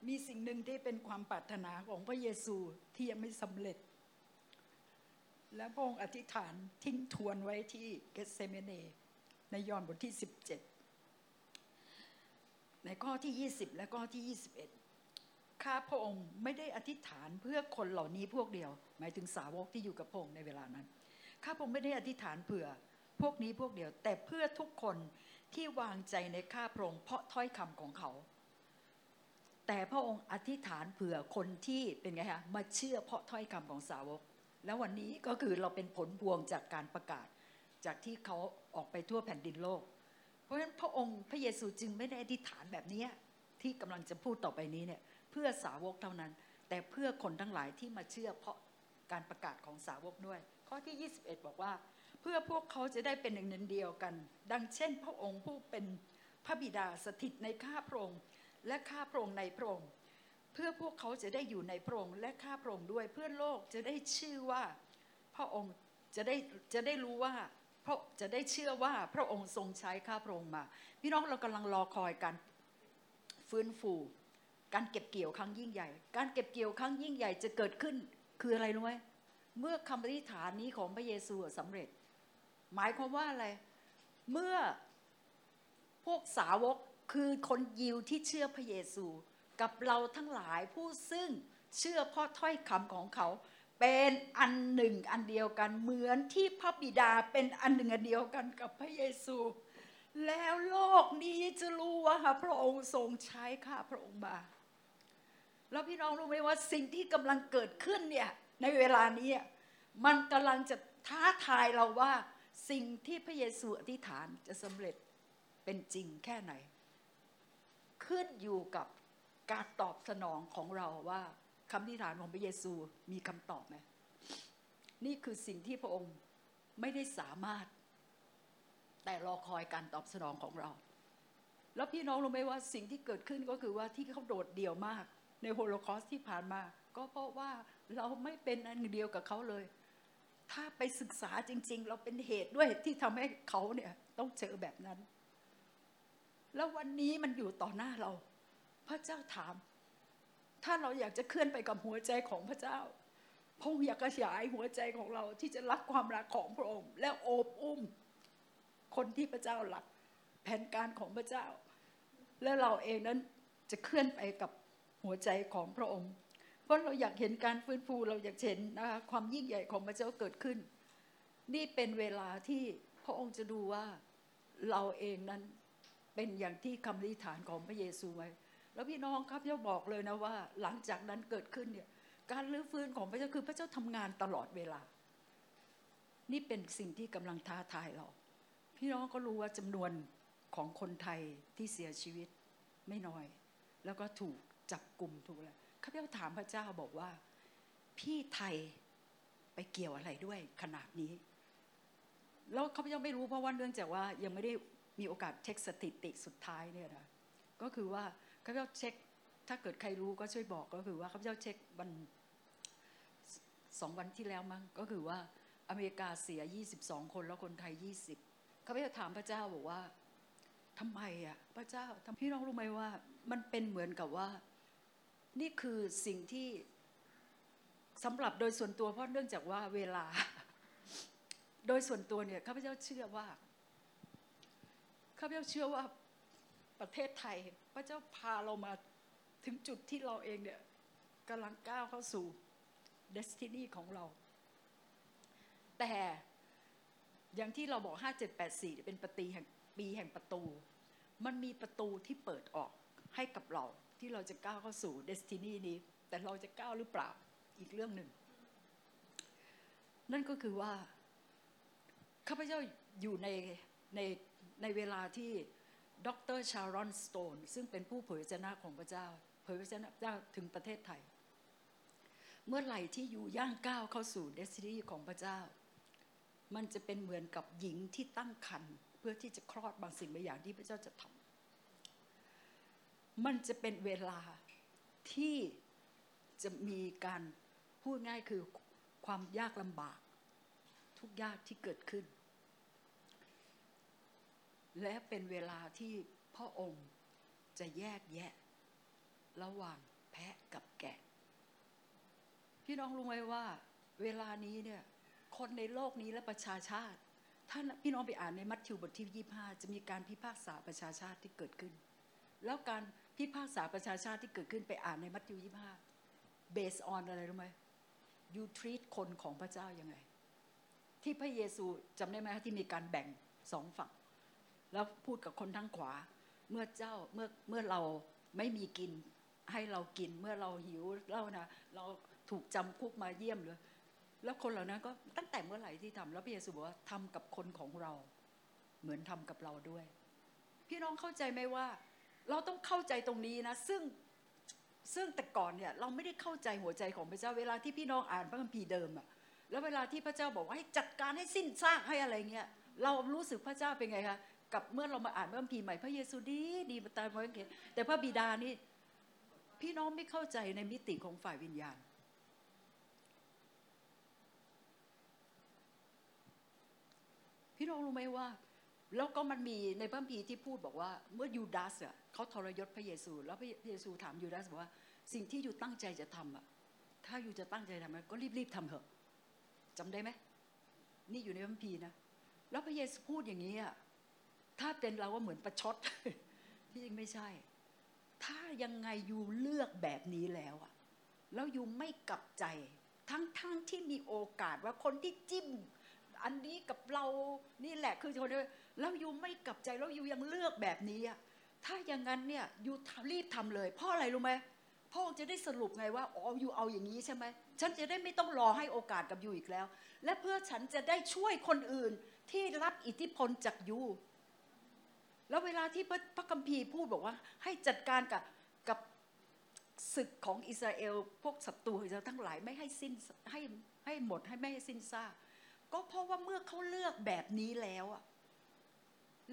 มีสิ่งหนึ่งที่เป็นความปรารถนาของพระเยซูที่ยังไม่สำเร็จ และพระองค์อธิษฐานทิ้งทวนไว้ที่เกสเซเมเน ในยอห์นบทที่ 17 ในข้อที่ 20 และข้อที่ 21 ข้าพระองค์ไม่ได้อธิษฐานเพื่อคนเหล่านี้พวกเดียว หมายถึงสาวกที่อยู่กับพระองค์ในเวลานั้นข้าพระองค์ไม่ได้อธิษฐานเผื่อพวกนี้พวกเดียว แต่เพื่อทุกคนที่วางใจในข้าพระองค์เพราะถ้อยคำของเขา แต่พระองค์อธิษฐานเผื่อคนที่เป็นไงฮะมาเชื่อเพราะถ้อยคำของสาวก แล้ววันนี้ก็คือเราเป็นผลพวงจากการประกาศ จากที่เขาออกไปทั่วแผ่นดินโลก เพราะฉะนั้นพระองค์พระเยซูจึงไม่ได้อธิษฐานแบบนี้ที่กำลังจะพูดต่อไปนี้เนี่ย พื่อสาวกเท่านั้น แต่เพื่อคนทั้งหลายที่มาเชื่อเพราะการประกาศของสาวกด้วย ข้อที่ 21 บอกว่า เพื่อพวกเขาจะได้เป็นหนึ่งเดียวกัน ดังเช่น พระองค์ผู้เป็นพระบิดาสถิตในข้าพระองค์และข้าพระองค์ในพระองค์เพื่อพวกเขาจะได้อยู่ในพระองค์และข้าพระองค์ด้วยเพื่อโลกจะได้ชื่อว่าพระองค์จะได้จะได้รู้ว่าเพราะจะได้เชื่อว่าพระองค์ทรงใช้ข้าพระองค์มา พี่น้องเรากำลังรอคอยการฟื้นฟู การเก็บเกี่ยวครั้งยิ่งใหญ่ การเก็บเกี่ยวครั้งยิ่งใหญ่จะเกิดขึ้น คืออะไรรู้ไหมเมื่อคำอธิษฐานนี้ของพระเยซูสำเร็จ หมายความว่าอะไร เมื่อพวกสาวกคือคนยิวที่เชื่อพระเยซู กับเราทั้งหลายผู้ซึ่งเชื่อเพราะถ้อยคำของเขา เป็นอันหนึ่งอันเดียวกันเหมือนที่พระบิดาเป็นอันหนึ่งอันเดียวกันกับพระเยซู แล้วโลกนี้จะรู้ว่าพระองค์ทรงใช้ข้าพระองค์มา แล้วพี่น้องรู้ไหมว่าสิ่งที่กำลังเกิดขึ้นเนี่ยในเวลานี้มันกำลังจะท้าทายเราว่าสิ่งที่พระเยซูอธิษฐานจะสำเร็จเป็นจริงแค่ไหน ขึ้นอยู่กับการตอบสนองของเราว่าคำอธิษฐานของพระเยซูมีคำตอบไหมนี่คือสิ่งที่พระองค์ไม่ได้สามารถ แต่รอคอยการตอบสนองของเรา แล้วพี่น้องรู้ไหมว่าสิ่งที่เกิดขึ้นก็คือว่าที่เขาโดดเดี่ยวมาก ในโฮโลคอสต์ที่ผ่านมา ก็เพราะว่าเราไม่เป็นอันเดียวกับเขาเลย ถ้าไปศึกษาจริง ๆ เราเป็นเหตุด้วยที่ทำให้เขาเนี่ยต้องเจอแบบนั้น แล้ววันนี้มันอยู่ต่อหน้าเรา พระเจ้าถาม ถ้าเราอยากจะเคลื่อนไปกับหัวใจของพระเจ้าพระองค์อยากขยายหัวใจของเราที่จะรักความรักของพระองค์ และโอบอุ้ม คนที่พระเจ้ารักแผนการของพระเจ้า และเราเองนั้นจะเคลื่อนไปกับ หัวใจของพระองค์ เพราะเราอยากเห็นการฟื้นฟูเราอยากเห็นนะคะความยิ่งใหญ่ของพระเจ้าเกิดขึ้น นี่เป็นเวลาที่พระองค์จะดูว่าเราเองนั้นเป็นอย่างที่คำอธิษฐานของพระเยซูไว้ แล้วพี่น้องครับจะบอกเลยนะว่า หลังจากนั้นเกิดขึ้นเนี่ยการรื้อฟื้นของพระเจ้าคือพระเจ้าทำงานตลอดเวลา นี่เป็นสิ่งที่กำลังท้าทายเรา พี่น้องก็รู้ว่าจำนวนของคนไทยที่เสียชีวิตไม่น้อย แล้วก็ถูก จับกลุ่มถูกอะไรข้าพเจ้าถามพระเจ้าบอกว่า พี่ไทยไปเกี่ยวอะไรด้วยขนาดนี้ แล้วข้าพเจ้าไม่รู้เพราะว่าเนื่องจากว่ายังไม่ได้มีโอกาสเช็คสถิติสุดท้ายเนี่ยนะก็คือว่าข้าพเจ้าเช็ค ถ้าเกิดใครรู้ก็ช่วยบอกก็คือว่าข้าพเจ้าเช็ควันสองวันที่แล้วมั้งก็คือว่าอเมริกาเสีย 22 คนแล้วคนไทย 20ข้าพเจ้าถามพระเจ้าบอกว่าทำไมอะพระเจ้าทำพี่น้องรู้ไหมว่า มันเป็นเหมือนกับว่า นี่คือสิ่งที่สำหรับโดยส่วนตัวเพราะเนื่องจากว่าเวลา โดยส่วนตัวเนี่ยข้าพเจ้าเชื่อว่าข้าพเจ้าเชื่อว่าประเทศไทย พระเจ้าพาเรามาถึงจุดที่เราเองเนี่ยกำลังก้าวเข้าสู่เดสตินีของเรา แต่อย่างที่เราบอก 5784 เป็นปีแห่งปีแห่งประตู มันมีประตูที่เปิดออกให้กับเรา ที่เราจะก้าวเข้าสู่ destiny นี้ แต่เราจะก้าวหรือเปล่าอีกเรื่องหนึ่ง นั่นก็คือว่าข้าพเจ้าอยู่ในในในเวลาที่ดรชารอนสโตนซึ่งเป็นผู้เผยพระวจนะของพระเจ้า เผยพระวจนะเจ้าถึงประเทศไทย เมื่อไหร่ที่ you ย่างก้าวเข้าสู่ destiny ของพระเจ้า มันจะเป็นเหมือนกับหญิงที่ตั้งครรภ์เพื่อที่จะคลอดบางสิ่งบางอย่างที่พระเจ้าจะทำ มันจะเป็นเวลาที่จะมีการพูดง่ายคือความยากลำบาก ทุกยากที่เกิดขึ้น และเป็นเวลาที่พระองค์จะแยกแยะ ระหว่างแพะกับแกะ พี่น้องรู้ไหมว่า เวลานี้เนี่ยคนในโลกนี้และประชาชาติถ้านพี่น้องไปอ่านในมัทธิวบทที่ 25 จะมีการพิพากษาประชาชาติที่เกิดขึ้น แล้วการ พิพากษาประชาชาติที่เกิดขึ้นไปอ่านในมัทธิว25 based on อะไรรู้ไหม you treat คนของพระเจ้ายังไง ที่พระเยซูจำได้ไหมที่มีการแบ่งสองฝั่ง แล้วพูดกับคนทางขวา เมื่อเจ้าเมื่อเมื่อเราไม่มีกินให้เรากินเมื่อเราหิวเล่านะเราถูกจำคุกมาเยี่ยมเลยแล้วคนเหล่านั้นก็ตั้งแต่เมื่อไหร่ที่ทำแล้วพระเยซูบอกว่าทำกับคนของเรา เหมือนทำกับเราด้วย พี่น้องเข้าใจไหมว่า เราต้องเข้าใจตรงนี้นะ ซึ่งซึ่งแต่ก่อนเนี่ยเราไม่ได้เข้าใจหัวใจของพระเจ้าเวลาที่พี่น้องอ่านพระคัมภีร์เดิมอะแล้วเวลาที่พระเจ้าบอกว่าให้จัดการให้สิ้นซากให้อะไรเงี้ยเรารู้สึกพระเจ้าเป็นไงคะกับเมื่อเรามาอ่านพระคัมภีร์ใหม่พระเยซูดีดีมาตายมาเห็นแต่พระบิดานี่พี่น้องไม่เข้าใจในมิติของฝ่ายวิญญาณ พี่น้องรู้ไหมว่า แล้วก็มันมีในพระคัมภีร์ที่พูดบอกว่าเมื่อยูดาสอะเขาทรยศพระเยซู แล้วพระเยซูถามยูดาสบอกว่า สิ่งที่ยูตั้งใจจะทำอะถ้ายูจะตั้งใจทำก็รีบๆทำเถอะจำได้ไหมนี่อยู่ในพระคัมภีร์นะแล้วพระเยซูพูดอย่างนี้อะถ้าเป็นเราก็เหมือนประชดที่จริงไม่ใช่ ถ้ายังไงยูเลือกแบบนี้แล้วอะแล้วยูไม่กลับใจ ทั้งๆทที่มีโอกาสว่าคนที่จิ้ม อันนี้กับเรานี่แหละคือคนที่ แล้วยูไม่กลับใจแล้วยูยังเลือกแบบนี้อะถ้าอย่างนั้นเนี่ยยูรีบทำเลย เพราะอะไรรู้ไหมเพพระองค์จะได้สรุปไงว่าอ๋อยูเอาอย่างนี้ใช่ไหมฉันจะได้ไม่ต้องรอให้โอกาสกับยูอีกแล้ว และเพื่อฉันจะได้ช่วยคนอื่นที่รับอิทธิพลจากยูแล้วเวลาที่พระพระคัมภีร์พูดบอกว่า ให้จัดการกับกับศึกของอิสราเอล พวกศัตรูอิสราเอลทั้งหลายไม่ให้สิ้นให้ให้หมดให้ไม่ให้สิ้นซากก็เพราะว่าเมื่อเขาเลือกแบบนี้แล้วอะ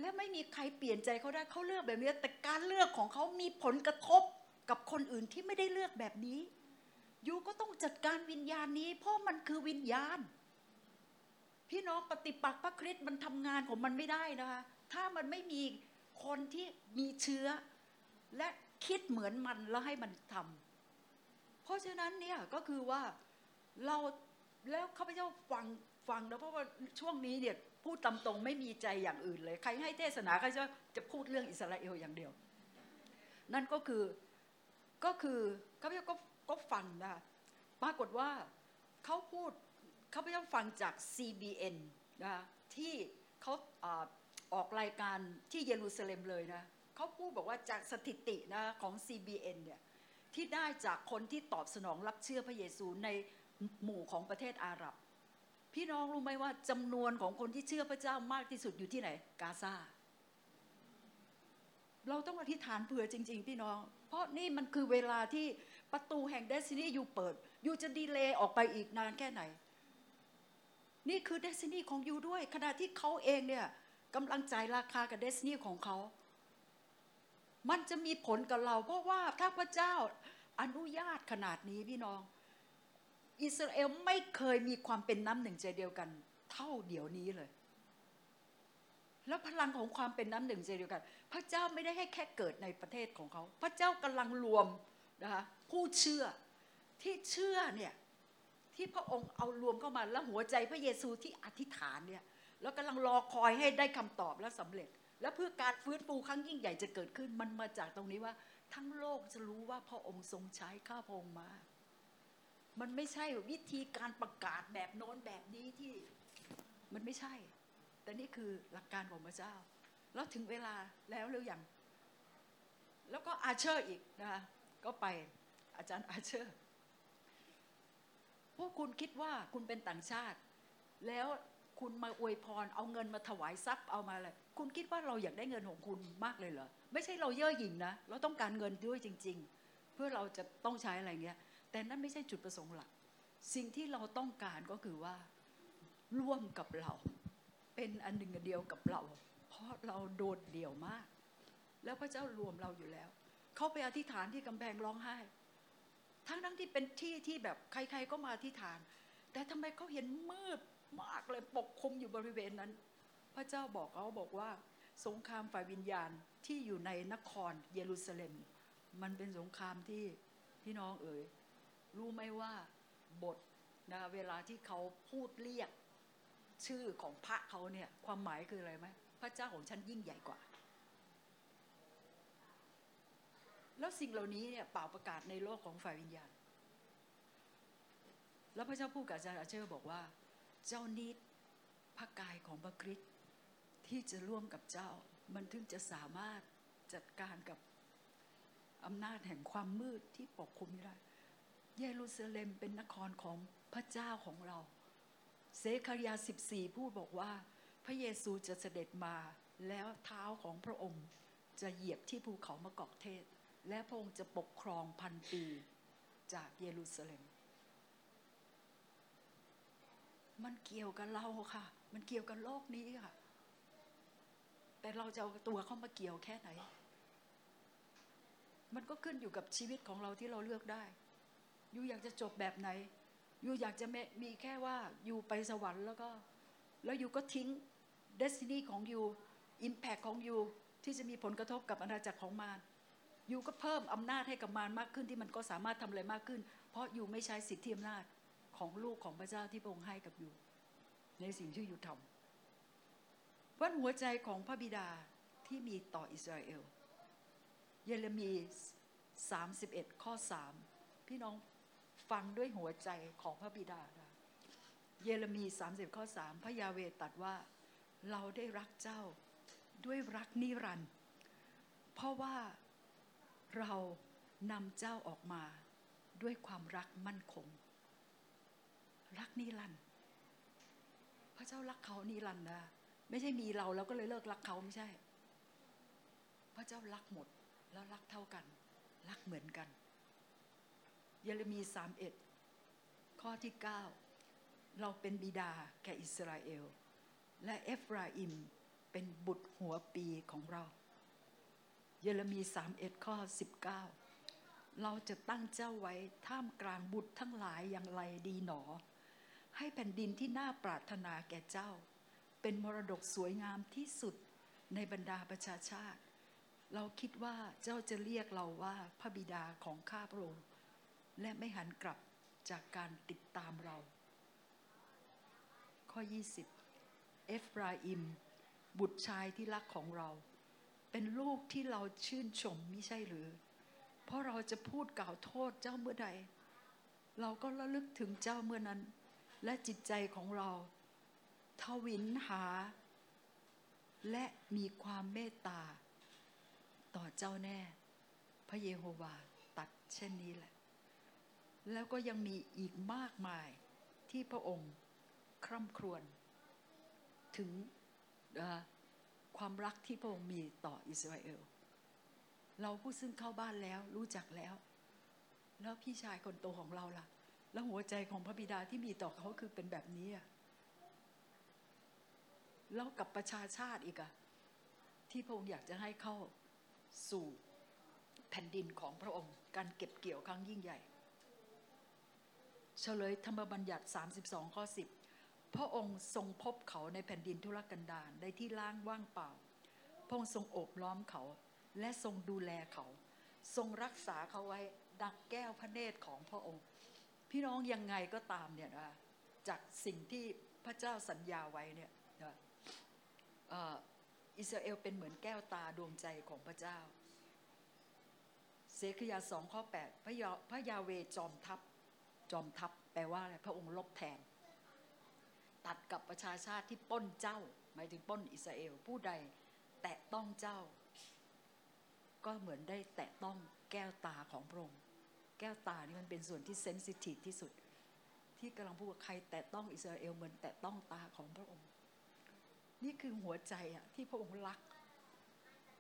และไม่มีใครเปลี่ยนใจเขาได้เขาเลือกแบบนี้ แต่การเลือกของเขามีผลกระทบกับคนอื่นที่ไม่ได้เลือกแบบนี้ยูก็ต้องจัดการวิญญาณนี้ เพราะมันคือวิญญาณ พี่น้องปฏิปักษ์พระคริสต์มันทำงานของมันไม่ได้นะคะ ถ้ามันไม่มีคนที่มีเชื้อ และคิดเหมือนมันแล้วให้มันทำเพราะฉะนั้นเนี่ยก็คือว่าเราแล้วข้าพเจ้าฟังฟังนะเพราะว่าช่วงนี้เนี่ย พูดตามตรงไม่มีใจอย่างอื่นเลย ใครให้เทศนาก็จะจะพูดเรื่องอิสราเอลอย่างเดียว นั่นก็คือก็คือข้าพเจ้าก็ก็ฟังนะปรากฏว่าเขาพูดข้าพเจ้าฟังจาก CBN นะที่เขาออกรายการที่เยรูซาเล็มเลยนะเขาพูดบอกว่าจากสถิตินะของ CBN เนี่ยที่ได้จากคนที่ตอบสนองรับเชื่อพระเยซูในหมู่ของประเทศอาหรับ พี่น้องรู้ไหมว่าจำนวนของคนที่เชื่อพระเจ้ามากที่สุดอยู่ที่ไหน กาซาเราต้องอธิษฐานเผื่อจริง ๆ พี่น้อง เพราะนี่มันคือเวลาที่ประตูแห่งเดซินีอยู่เปิด อยู่จะดีเลย์ออกไปอีกนานแค่ไหน นี่คือเดซินีของยูด้วย ขณะที่เขาเองเนี่ยกำลังจ่ายราคากับเดซินีของเขา มันจะมีผลกับเรา เพราะว่าถ้าพระเจ้าอนุญาตขนาดนี้พี่น้อง อิสราเอลไม่เคยมีความเป็นน้ำหนึ่งใจเดียวกัน เท่าเดี๋ยวนี้เลย แล้วพลังของความเป็นน้ำหนึ่งใจเดียวกัน พระเจ้าไม่ได้ให้แค่เกิดในประเทศของเขา พระเจ้ากำลังรวมนะคะผู้เชื่อที่เชื่อเนี่ยที่พระองค์เอารวมเข้ามาแล้วหัวใจพระเยซูที่อธิษฐานเนี่ยแล้วกำลังรอคอยให้ได้คำตอบและสำเร็จ และเพื่อการฟื้นฟูครั้งยิ่งใหญ่จะเกิดขึ้นมันมาจากตรงนี้ว่า ทั้งโลกจะรู้ว่าพระองค์ทรงใช้ข้าพระองค์มา มันไม่ใช่วิธีการประกาศแบบโน้นแบบนี้ที่มันไม่ใช่ แต่นี่คือหลักการของพระเจ้า แล้วถึงเวลาแล้วหรือยัง แล้วก็อาเชอร์อีกนะคะก็ไปอาจารย์อาเชอร์ พวกคุณคิดว่าคุณเป็นต่างชาติ แล้วคุณมาอวยพร เอาเงินมาถวายทรัพย์เอามาอะไรคุณคิดว่าเราอยากได้เงินของคุณมากเลยเหรอ ไม่ใช่เราเย่อหยิ่งนะ เราต้องการเงินด้วยจริง ๆ เพื่อเราจะต้องใช้อะไรเงี้ย แต่นั่นไม่ใช่จุดประสงค์หลัก สิ่งที่เราต้องการก็คือว่าร่วมกับเรา เป็นอันหนึ่งอันเดียวกับเรา เพราะเราโดดเดี่ยวมาก แล้วพระเจ้ารวมเราอยู่แล้ว เขาไปอธิษฐานที่กำแพงร้องไห้ ทั้งทั้งที่เป็นที่ที่แบบใครๆก็มาอธิษฐาน แต่ทำไมเขาเห็นมืดมากเลยปกคลุมอยู่บริเวณนั้น พระเจ้าบอกเขาบอกว่า สงครามฝ่ายวิญญาณที่อยู่ในนครเยรูซาเล็ม มันเป็นสงครามที่พี่น้องเอ๋ย รู้ไหมว่าบทนะเวลาที่เขาพูดเรียกชื่อของพระเขาเนี่ยความหมายคืออะไรไหมพระเจ้าของฉันยิ่งใหญ่กว่า แล้วสิ่งเหล่านี้เนี่ยเป่าประกาศในโลกของฝ่ายวิญญาณ แล้วพระเจ้าพูดกับอาจารย์อาเชอร์บอกว่า เจ้านิดพระกายของพระคริสต์ที่จะร่วมกับเจ้า มันถึงจะสามารถจัดการกับอำนาจแห่งความมืดที่ปกคลุมได้ เยรูซาเล็มเป็นนครของพระเจ้าของเรา เซคาริยา 14 พูดบอกว่า พระเยซูจะเสด็จมาแล้วเท้าของพระองค์จะเหยียบที่ภูเขามะกอกเทศ และพระองค์จะปกครองพันปีจากเยรูซาเล็ม มันเกี่ยวกับเราค่ะ มันเกี่ยวกับโลกนี้ค่ะ แต่เราจะเอาตัวเข้ามาเกี่ยวแค่ไหน มันก็ขึ้นอยู่กับชีวิตของเราที่เราเลือกได้ ยูอยากจะจบแบบไหนอยูอยากจะมีแค่ว่าอยู่ไปสวรรค์แล้วก็ แล้วอยูก็ทิ้งเดสตินีของอยูอิมแพคของอยูที่จะมีผลกระทบกับอาณาจักรของมารอยูก็เพิ่มอำนาจให้กับมารมากขึ้นที่มันก็สามารถทำอะไรมากขึ้น เพราะอยูไม่ใช้สิทธิอำนาจของลูกของพระเจ้าที่พระองค์ให้กับอยูในสิ่งที่อยู่ทำเพราะหัวใจของพระบิดาที่มีต่ออิสราเอล เยเรมี 31 ข้อ 3 พี่น้อง ฟังด้วยหัวใจของพระบิดา เยเรมี 30 ข้อ 3 พระยาเวตัดว่า เราได้รักเจ้าด้วยรักนิรันดร์เพราะว่าเรานำเจ้าออกมาด้วยความรักมั่นคง รักนิรันดร์พระเจ้ารักเขานิรันดร์นะไม่ใช่มีเราแล้วก็เลยเลิกรักเขาไม่ใช่ พระเจ้ารักหมดแล้วรักเท่ากัน รักเหมือนกัน เยเรมีสามเอ็ดข้อที่เก้าเราเป็นบิดาแก่อิสราเอล และเอฟราอิมเป็นบุตรหัวปีของเรา เยเรมีสามเอ็ดข้อสิบเก้าเราจะตั้งเจ้าไว้ท่ามกลางบุตรทั้งหลายอย่างไรดีหนอ ให้แผ่นดินที่น่าปรารถนาแก่เจ้า เป็นมรดกสวยงามที่สุดในบรรดาประชาชาติ เราคิดว่าเจ้าจะเรียกเราว่าพระบิดาของข้าพระองค์ และไม่หันกลับจากการติดตามเรา ข้อ 20 เอฟราอิม บุตรชายที่รักของเรา เป็นลูกที่เราชื่นชมมิใช่หรือ เพราะเราจะพูดกล่าวโทษเจ้าเมื่อใด เราก็ระลึกถึงเจ้าเมื่อนั้น และจิตใจของเรา ทวินหา และมีความเมตตา ต่อเจ้าแน่ พระเยโฮวาตัดเช่นนี้แหละ แล้วก็ยังมีอีกมากมายที่พระองค์คร่ำครวญถึงความรักที่พระองค์มีต่ออิสราเอล เราผู้ซึ่งเข้าบ้านแล้วรู้จักแล้ว แล้วพี่ชายคนโตของเราล่ะ แล้วหัวใจของพระบิดาที่มีต่อเขาคือเป็นแบบนี้อะแล้วกับประชาชาติอีกอะที่พระองค์อยากจะให้เข้าสู่แผ่นดินของพระองค์ การเก็บเกี่ยวครั้งยิ่งใหญ่ เฉลยธรรมบัญญัติ 32 ข้อ 10 พระองค์ทรงพบเขาในแผ่นดินทุรกันดารในที่ล่างว่างเปล่า พระองค์ทรงโอบล้อมเขา และทรงดูแลเขา ทรงรักษาเขาไว้ดักแก้วพระเนตรของพระองค์ พี่น้องยังไงก็ตามเนี่ยนะจากสิ่งที่พระเจ้าสัญญาไว้เนี่ยนะเอออิสราเอลเป็นเหมือนแก้วตาดวงใจของพระเจ้าเสคยาสองข้อ8พระยาพระยาเวจอมทัพ จอมทัพแปลว่าอะไรพระองค์ลบแทน ตัดกับประชาชาติที่ป้นเจ้า หมายถึงป้นอิสราเอลผู้ใด แตะต้องเจ้า ก็เหมือนได้แตะต้องแก้วตาของพระองค์แก้วตานี่มันเป็นส่วนที่เซนซิทีฟที่สุด ที่กำลังพูดว่าใครแตะต้องอิสราเอลเหมือนแตะต้องตาของพระองค์ นี่คือหัวใจอะที่พระองค์รัก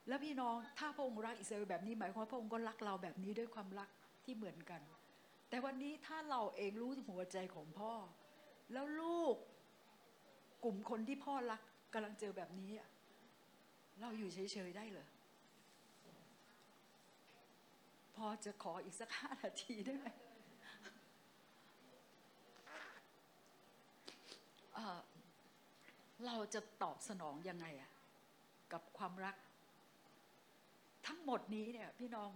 แล้วพี่น้องถ้าพระองค์รักอิสราเอลแบบนี้หมายความว่าพระองค์ก็รักเราแบบนี้ด้วยความรักที่เหมือนกัน แต่วันนี้ถ้าเราเองรู้หัวใจของพ่อ แล้วลูกกลุ่มคนที่พ่อรักกำลังเจอแบบนี้ เราอยู่เฉยๆได้เหรอพอจะขออีกสักห้านาทีได้ไหมเอ่อเราจะตอบสนองยังไงอะกับความรัก ทั้งหมดนี้เนี่ยพี่น้อง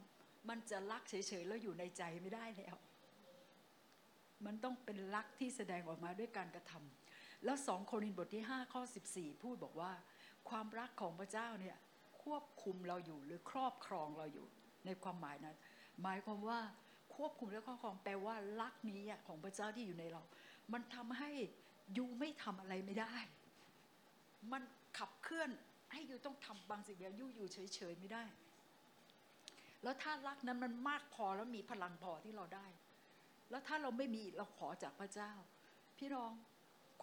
มันจะรักเฉยๆแล้วอยู่ในใจไม่ได้แล้ว มันต้องเป็นรักที่แสดงออกมาด้วยการกระทำแล้วสองโครินธ์บทที่ 5 ข้อ 14 พูดบอกว่า ความรักของพระเจ้าเนี่ยควบคุมเราอยู่หรือครอบครองเราอยู่ในความหมายนั้น หมายความว่าควบคุมและครอบครองแปลว่ารักนี้ของพระเจ้าที่อยู่ในเรา มันทำให้ยูไม่ทำอะไรไม่ได้ มันขับเคลื่อนให้ยูต้องทำบางสิ่งอย่างยูอยู่เฉยๆไม่ได้ แล้วถ้ารักนั้นมันมากพอแล้วมีพลังพอที่เราได้ แล้วถ้าเราไม่มีเราขอจากพระเจ้า พี่น้อง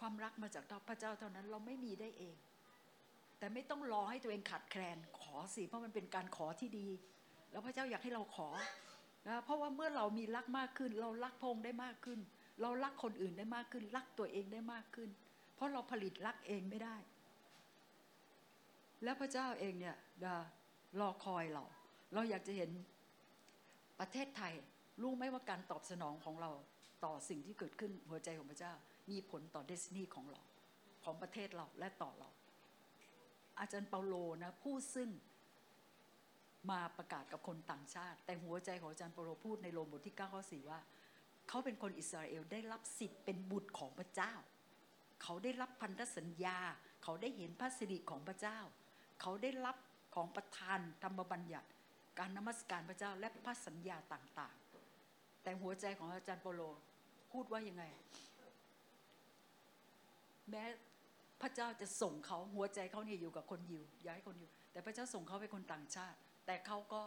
ความรักมาจากพระเจ้าเท่านั้นเราไม่มีได้เอง แต่ไม่ต้องรอให้ตัวเองขาดแคลนขอสิเพราะมันเป็นการขอที่ดี แล้วพระเจ้าอยากให้เราขอนะเพราะว่าเมื่อเรามีรักมากขึ้น เรารักพงค์ได้มากขึ้น เรารักคนอื่นได้มากขึ้น รักตัวเองได้มากขึ้น เพราะเราผลิตรักเองไม่ได้ แล้วพระเจ้าเองเนี่ยรอคอยเรา เราอยากจะเห็นประเทศไทย รู้ไหมว่าการตอบสนองของเราต่อสิ่งที่เกิดขึ้นหัวใจของพระเจ้า มีผลต่อเดสนีของเรา ของประเทศเราและต่อเรา อาจารย์เปาโลนะผู้ซึ่งมาประกาศกับคนต่างชาติ แต่หัวใจของอาจารย์เปาโลพูดในโรมบทที่9ข้อ4ว่า เขาเป็นคนอิสราเอลได้รับสิทธิ์เป็นบุตรของพระเจ้า เขาได้รับพันธสัญญา เขาได้เห็นพระสิริของพระเจ้า เขาได้รับของประทานธรรมบัญญัติ การนมัสการพระเจ้าและพระสัญญาต่าง แต่หัวใจของอาจารย์เปโลพูดว่ายังไง แม้พระเจ้าจะส่งเขาหัวใจเขาเนี่ยอยู่กับคนยิวย้ายคนยิวแต่พระเจ้าส่งเขาไปคนต่างชาติ แต่เขาก็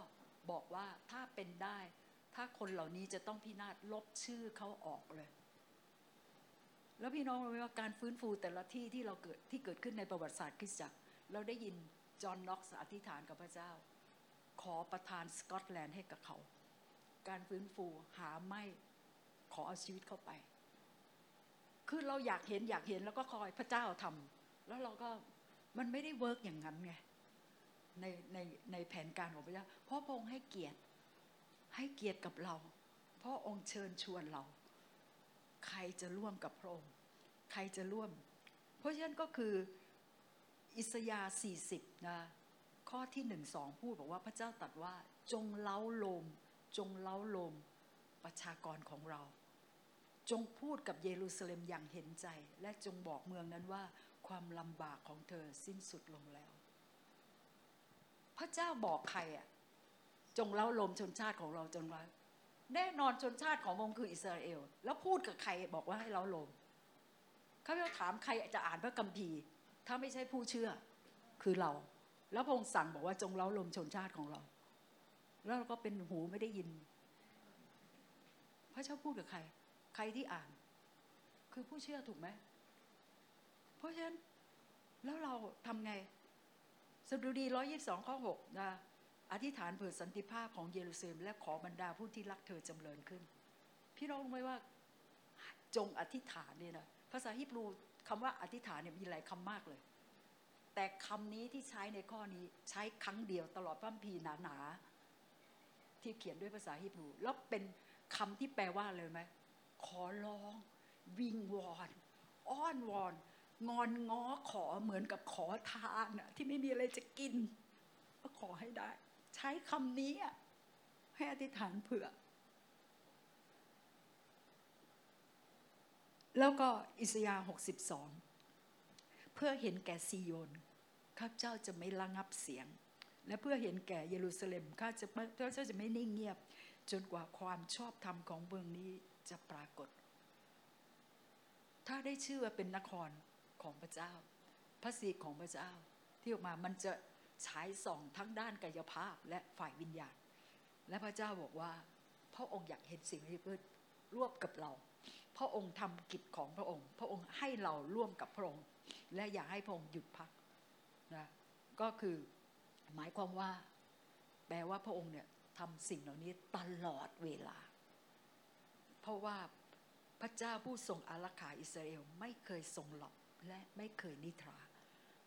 บอกว่าถ้าเป็นได้ ถ้าคนเหล่านี้จะต้องพินาศลบชื่อเขาออกเลย แล้วพี่น้องรู้ไหมว่าการฟื้นฟูแต่ละที่ที่เราเกิดที่เกิดขึ้นในประวัติศาสตร์คริสตจักร เราได้ยินจอห์นน็อกซ์อธิษฐานกับพระเจ้า ขอประทานสกอตแลนด์ให้กับเขา การฟื้นฟูหาไม่ขอเอาชีวิตเข้าไป คือเราอยากเห็นอยากเห็นแล้วก็คอยพระเจ้าทำแล้วเราก็มันไม่ได้ work อย่างนั้นไงในในในแผนการของพระเจ้าเพราะพระองค์ให้เกียรติให้เกียรติกับเรา เพราะองค์เชิญชวนเรา ใครจะร่วมกับพระองค์ ใครจะร่วม เพราะฉะนั้นก็คืออิสยาห์40นะข้อที่หนึ่งสองพูดบอกว่าพระเจ้าตรัสว่าจงเล้าโลม จงเล้าลมประชากรของเรา จงพูดกับเยรูซาเล็มอย่างเห็นใจ และจงบอกเมืองนั้นว่าความลำบากของเธอสิ้นสุดลงแล้ว พระเจ้าบอกใครอะจงเล้าลมชนชาติของเราจงเล้าแน่นอนชนชาติขององค์คืออิสราเอล แล้วพูดกับใครบอกว่าให้เล้าลมเขาจะถามใครจะอ่านพระคัมภีร์ ถ้าไม่ใช่ผู้เชื่อคือเรา แล้วพระองค์สั่งบอกว่าจงเล้าลมชนชาติของเรา แล้วเราก็เป็นหูไม่ได้ยิน พระเจ้าพูดกับใคร ใครที่อ่าน คือผู้เชื่อถูกไหมเพราะฉะนั้นแล้วเราทำไงสดุดีร้อยี่สองข้อหกนะอธิษฐานเผื่อสันติภาพของเยรูซาเล็มและขอบรรดาผู้ที่รักเธอจำเริญขึ้น พี่น้องรู้ไหมว่า จงอธิษฐานเนี่ยนะภาษาฮิบรูคำว่าอธิษฐานเนี่ยมีหลายคำมากเลย แต่คำนี้ที่ใช้ในข้อนี้ใช้ครั้งเดียวตลอดพระคัมภีหนาๆ ที่เขียนด้วยภาษาฮิบรูแล้วเป็นคำที่แปลว่าเลยไหมขอร้อง วิงวอนอ้อนวอน งอนง้อขอเหมือนกับขอทานที่ไม่มีอะไรจะกินก็ขอให้ได้ ใช้คำนี้ให้อธิษฐานเผื่อ แล้วก็อิสยาห์62 เพื่อเห็นแก่ซีโยนข้าพเจ้าจะไม่ระงับเสียง และเพื่อเห็นแก่เยรูซาเล็มข้าจะไม่ข้าพเจ้าจะไม่นิ่งเงียบ จนกว่าความชอบธรรมของเมืองนี้จะปรากฏ ถ้าได้ชื่อว่าเป็นนครของพระเจ้า พระสิทธิ์ของพระเจ้า ที่ออกมามันจะฉายส่องทั้งด้านกายภาพและฝ่ายวิญญาณ และพระเจ้าบอกว่า พระองค์อยากเห็นสิ่งที่เพื่อร่วมกับเรา พระองค์ทำกิจของพระองค์ พระองค์ให้เราร่วมกับพระองค์ และอยากให้พระองค์หยุดพักนะก็คือ หมายความว่า แปลว่าพระองค์เนี่ยทำสิ่งเหล่านี้ตลอดเวลา เพราะว่าพระเจ้าผู้ทรงอารักขาอิสราเอลไม่เคยทรงหลับและไม่เคยนิทรา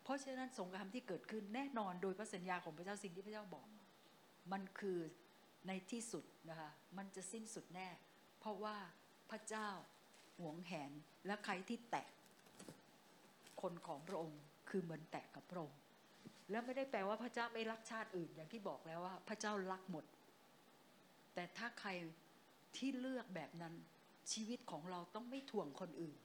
เพราะฉะนั้นสงครามที่เกิดขึ้นแน่นอนโดยพระสัญญาของพระเจ้าสิ่งที่พระเจ้าบอก มันคือในที่สุดนะคะมันจะสิ้นสุดแน่ เพราะว่าพระเจ้าหวงแหนและใครที่แตะคนของพระองค์คือเหมือนแตะกับพระองค์ แล้วไม่ได้แปลว่าพระเจ้าไม่รักชาติอื่น อย่างที่บอกแล้วว่า พระเจ้ารักหมด แต่ถ้าใครที่เลือกแบบนั้นชีวิตของเราต้องไม่ถ่วงคนอื่น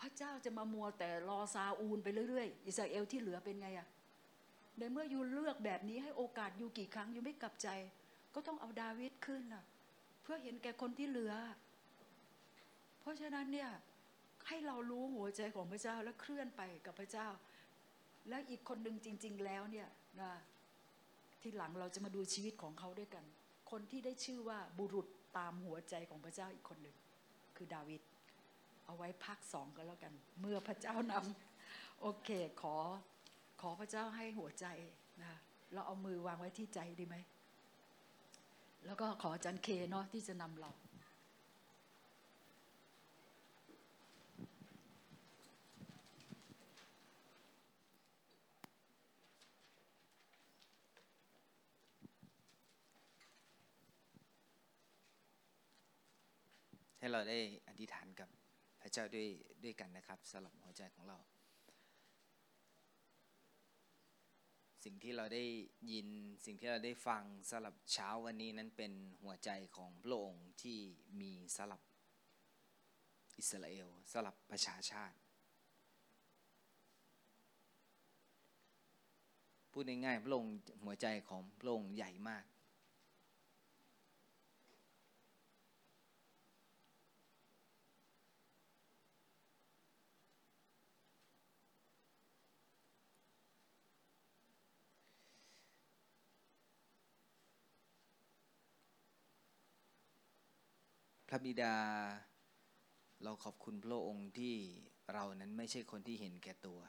พระเจ้าจะมามัวแต่รอซาอูลไปเรื่อยๆอิสราเอลที่เหลือเป็นไงอะในเมื่อยูเลือกแบบนี้ให้โอกาสยูกี่ครั้งยูไม่กลับใจ ก็ต้องเอาดาวิดขึ้นน่ะ เพื่อเห็นแก่คนที่เหลือ เพราะฉะนั้นเนี่ยให้เรารู้หัวใจของพระเจ้าและเคลื่อนไปกับพระเจ้า แล้วอีกคนหนึ่งจริง ๆ แล้วเนี่ยนะที่หลังเราจะมาดูชีวิตของเขาด้วยกัน คนที่ได้ชื่อว่าบุรุษตามหัวใจของพระเจ้าอีกคนหนึ่งคือดาวิดเอาไว้ภาคสองกันแล้วกัน เมื่อพระเจ้านำโอเคขอขอพระเจ้าให้หัวใจนะเราเอามือวางไว้ที่ใจดีไหม แล้วก็ขออาจารย์เคเนาะที่จะนำเรา ให้เราได้อธิษฐานกับพระเจ้าด้วยด้วยกันนะครับสำหรับหัวใจของเรา สิ่งที่เราได้ยินสิ่งที่เราได้ฟังสำหรับเช้าวันนี้นั้นเป็นหัวใจของพระองค์ที่มีสำหรับอิสราเอลสำหรับประชาชาติ พูดง่ายๆพระองค์หัวใจของพระองค์ใหญ่มาก บิดา เราขอบคุณพระองค์ที่เรานั้นไม่ใช่คนที่เห็นแก่ตัว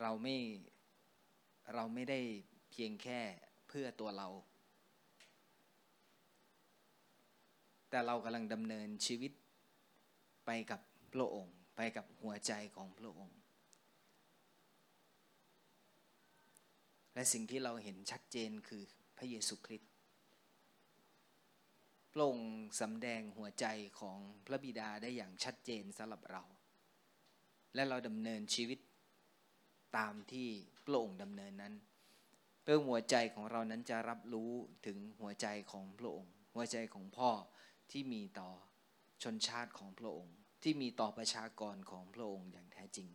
เราไม่เราไม่ได้เพียงแค่เพื่อตัวเรา แต่เรากำลังดำเนินชีวิตไปกับพระองค์ ไปกับหัวใจของพระองค์ และสิ่งที่เราเห็นชัดเจนคือพระเยซูคริสต์พระองค์สำแดงหัวใจของพระบิดาได้อย่างชัดเจนสำหรับเรา และเราดำเนินชีวิตตามที่พระองค์ดำเนินนั้น เพื่อหัวใจของเรานั้นจะรับรู้ถึงหัวใจของพระองค์ หัวใจของพ่อที่มีต่อชนชาติของพระองค์ ที่มีต่อประชากรของพระองค์อย่างแท้จริง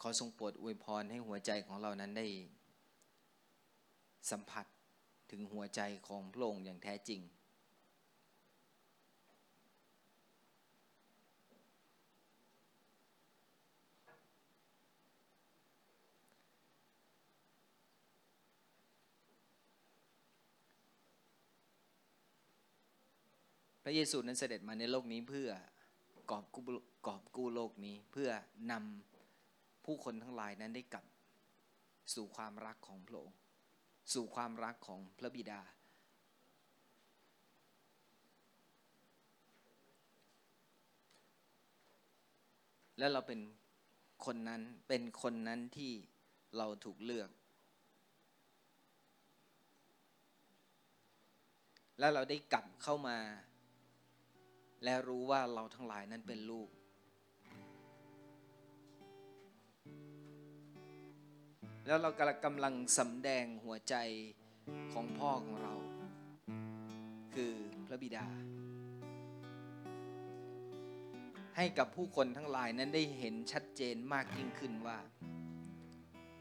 ขอทรงโปรดอวยพรให้หัวใจของเรานั้นได้ สัมผัสถึงหัวใจของพระองค์อย่างแท้จริง พระเยซูนั้นเสด็จมาในโลกนี้เพื่อกอบกู้กอบกู้โลกนี้เพื่อนำ ผู้คนทั้งหลายนั้นได้กลับ สู่ความรักของพระองค์ สู่ความรักของพระบิดา และเราเป็นคนนั้นเป็นคนนั้นที่เราถูกเลือก และเราได้กลับเข้ามา และรู้ว่าเราทั้งหลายนั้นเป็นลูก แล้วเรากำลังสำแดงหัวใจของพ่อของเรา คือพระบิดา ให้กับผู้คนทั้งหลายนั้นได้เห็นชัดเจนมากยิ่งขึ้นว่า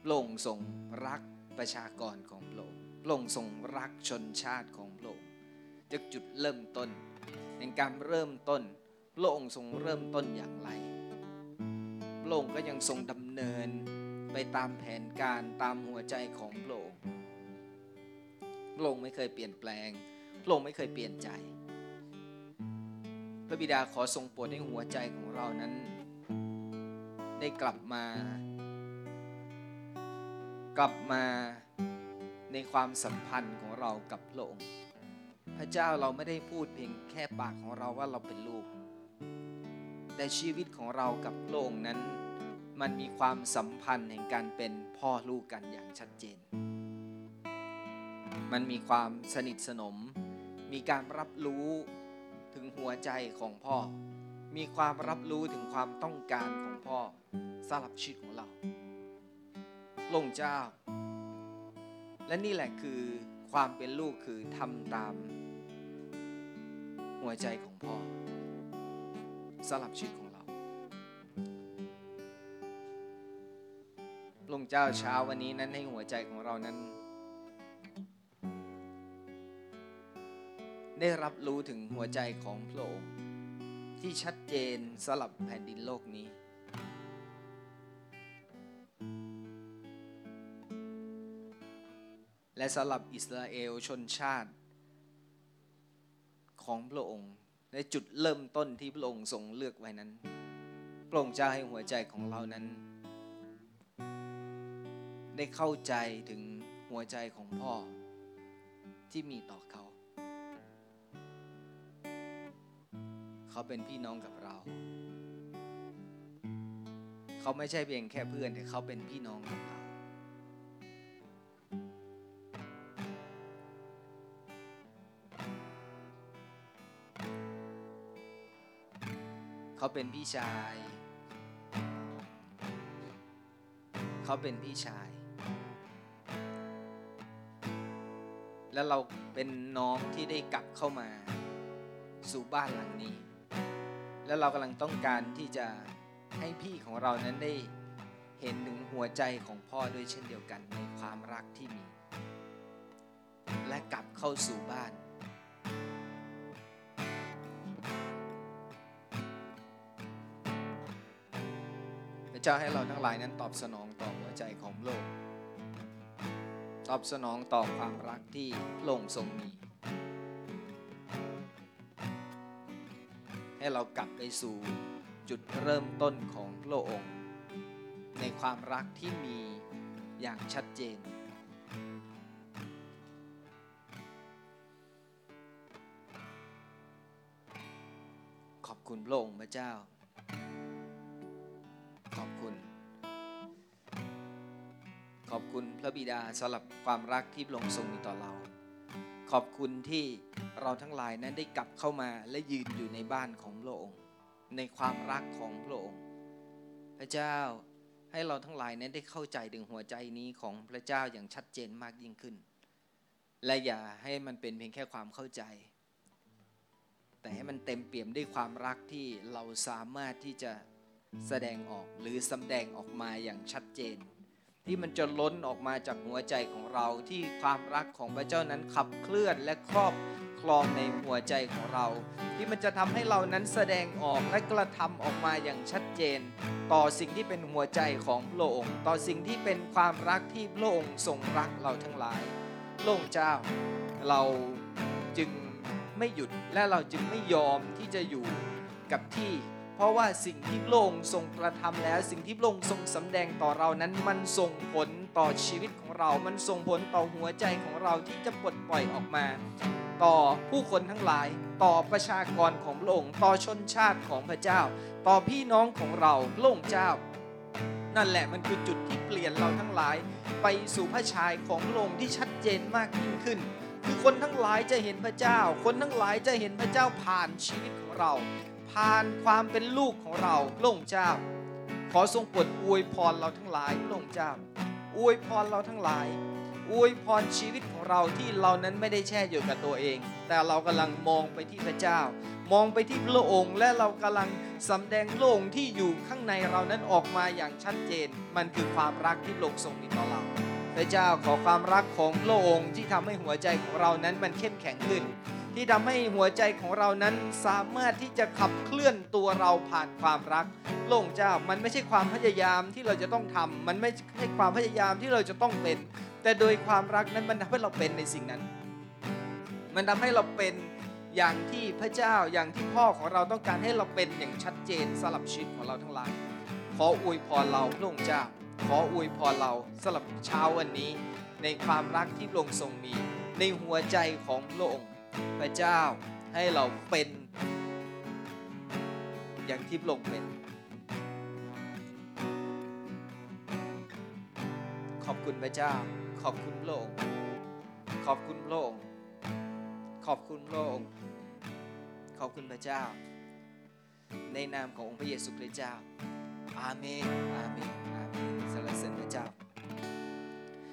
พระองค์ทรงรักประชากรของพระองค์พระองค์ทรงรักชนชาติของพระองค์จากจุดเริ่มต้นในการเริ่มต้นพระองค์ทรงเริ่มต้นอย่างไรพระองค์ก็ยังทรงดำเนิน ไปตามแผนการตามหัวใจของพระองค์พระองค์ไม่เคยเปลี่ยนแปลงพระองค์ไม่เคยเปลี่ยนใจ พระบิดาขอทรงโปรดให้หัวใจของเรานั้น ได้กลับมา กลับมาในความสัมพันธ์ของเรากับพระองค์ พระเจ้าเราไม่ได้พูดเพียงแค่ปากของเราว่าเราเป็นลูก แต่ชีวิตของเรากับพระองนั้น มันมีความสัมพันธ์แห่งการเป็นพ่อลูกกันอย่างชัดเจน มันมีความสนิทสนม มีการรับรู้ถึงหัวใจของพ่อ มีความรับรู้ถึงความต้องการของพ่อสำหรับชีวิตของเราลงเจ้า และนี่แหละคือความเป็นลูกคือทำตามหัวใจของพ่อสำหรับชีวิตของ ลงเจ้าเช้าวันนี้นั้นให้หัวใจของเรานั้น ได้รับรู้ถึงหัวใจของพระองค์ที่ชัดเจนสำหรับแผ่นดินโลกนี้ และสำหรับอิสราเอลชนชาติ ของพระองค์ในจุดเริ่มต้นที่พระองค์ทรงเลือกไว้นั้นพระองค์จะให้หัวใจของเรานั้น ได้เข้าใจถึงหัวใจของพ่อที่มีต่อเขา เขาเป็นพี่น้องกับเรา เขาไม่ใช่เพียงแค่เพื่อนแต่เขาเป็นพี่น้องกับเรา เขาเป็นพี่ชาย เขาเป็นพี่ชาย แล้วเราเป็นน้องที่ได้กลับเข้ามาสู่บ้านหลังนี้ แล้วเรากำลังต้องการที่จะให้พี่ของเรานั้นได้เห็นถึงหัวใจของพ่อด้วยเช่นเดียวกันในความรักที่มี และกลับเข้าสู่บ้านเระเจ้าให้เราทั้งหลายนั้นตอบสนองต่อหัวใจของโลก ตอบสนองต่อความรักที่พระองค์ทรงมี ให้เรากลับไปสู่จุดเริ่มต้นของพระองค์ ในความรักที่มีอย่างชัดเจน ขอบคุณพระองค์พระเจ้า ขอบคุณ ขอบคุณพระบิดาสำหรับความรักที่พระองค์ทรงมีต่อเรา ขอบคุณที่เราทั้งหลายนั้นได้กลับเข้ามาและยืนอยู่ในบ้านของพระองค์ ในความรักของพระองค์ พระเจ้าให้เราทั้งหลายนั้นได้เข้าใจถึงหัวใจนี้ของพระเจ้าอย่างชัดเจนมากยิ่งขึ้น และอย่าให้มันเป็นเพียงแค่ความเข้าใจ แต่ให้มันเต็มเปี่ยมด้วยความรักที่เราสามารถที่จะแสดงออกหรือสำแดงออกมาอย่างชัดเจน ที่มันจะล้นออกมาจากหัวใจของเราที่ความรักของพระเจ้านั้นขับเคลื่อนและครอบครองในหัวใจของเรา ที่มันจะทำให้เรานั้นแสดงออกและกระทำออกมาอย่างชัดเจน ต่อสิ่งที่เป็นหัวใจของพระองค์ต่อสิ่งที่เป็นความรักที่พระองค์ทรงรักเราทั้งหลายพระองค์เจ้า เราจึงไม่หยุดและเราจึงไม่ยอมที่จะอยู่กับที่ เพราะว่าสิ่งที่พระองค์ทรงกระทำแล้ว สิ่งที่พระองค์ทรงสำแดงต่อเรานั้นมันส่งผลต่อชีวิตของเรา มันส่งผลต่อหัวใจของเราที่จะปลดปล่อยออกมา ต่อผู้คนทั้งหลาย ต่อประชากรของพระองค์ต่อชนชาติของพระเจ้า ต่อพี่น้องของเราพระองค์เจ้า นั่นแหละมันคือจุดที่เปลี่ยนเราทั้งหลาย ไปสู่พระชายของพระองค์ที่ชัดเจนมากยิ่งขึ้นคือคนทั้งหลายจะเห็นพระเจ้า คนทั้งหลายจะเห็นพระเจ้าผ่านชีวิตของเรา ผ่านความเป็นลูกของเราพระองค์เจ้า ขอทรงโปรดอวยพรเราทั้งหลายพระองค์เจ้า อวยพรเราทั้งหลาย อวยพรชีวิตของเราที่เรานั้นไม่ได้แช่อยู่กับตัวเอง แต่เรากำลังมองไปที่พระเจ้า มองไปที่พระองค์และเรากำลังสำแดงพระองที่อยู่ข้างในเรานั้นออกมาอย่างชัดเจน มันคือความรักที่พระองค์ทรงมีต่อเราพระเจ้าขอความรักของพระองค์ที่ทำให้หัวใจของเรานั้นมันเข้มแข็งขึ้น ที่ทำให้หัวใจของเรานั้นสามารถที่จะขับเคลื่อนตัวเราผ่านความรักพระองค์เจ้ามันไม่ใช่ความพยายามที่เราจะต้องทำมันไม่ใช่ความพยายามที่เราจะต้องเป็น แต่โดยความรักนั้นมันทำให้เราเป็นในสิ่งนั้น มันทำให้เราเป็นอย่างที่พระเจ้าอย่างที่พ่อของเราต้องการให้เราเป็นอย่างชัดเจนสำหรับชีวิตของเราทั้งหลาย ขออวยพรเราพระองค์เจ้า ขออวยพรเราสำหรับเช้าวันนี้ ในความรักที่พระองค์ทรงมี ในหัวใจของพระองค์ พระเจ้าให้เราเป็นอย่างที่พระองค์เป็น ขอบคุณพระเจ้า ขอบคุณพระองค์ขอบคุณพระองค์ขอบคุณพระองค์ขอบคุณพระเจ้า ในนามขององค์พระเยซูคริสต์เจ้า อาเมน อาเมน อาเมนสรรเสริญพระเจ้า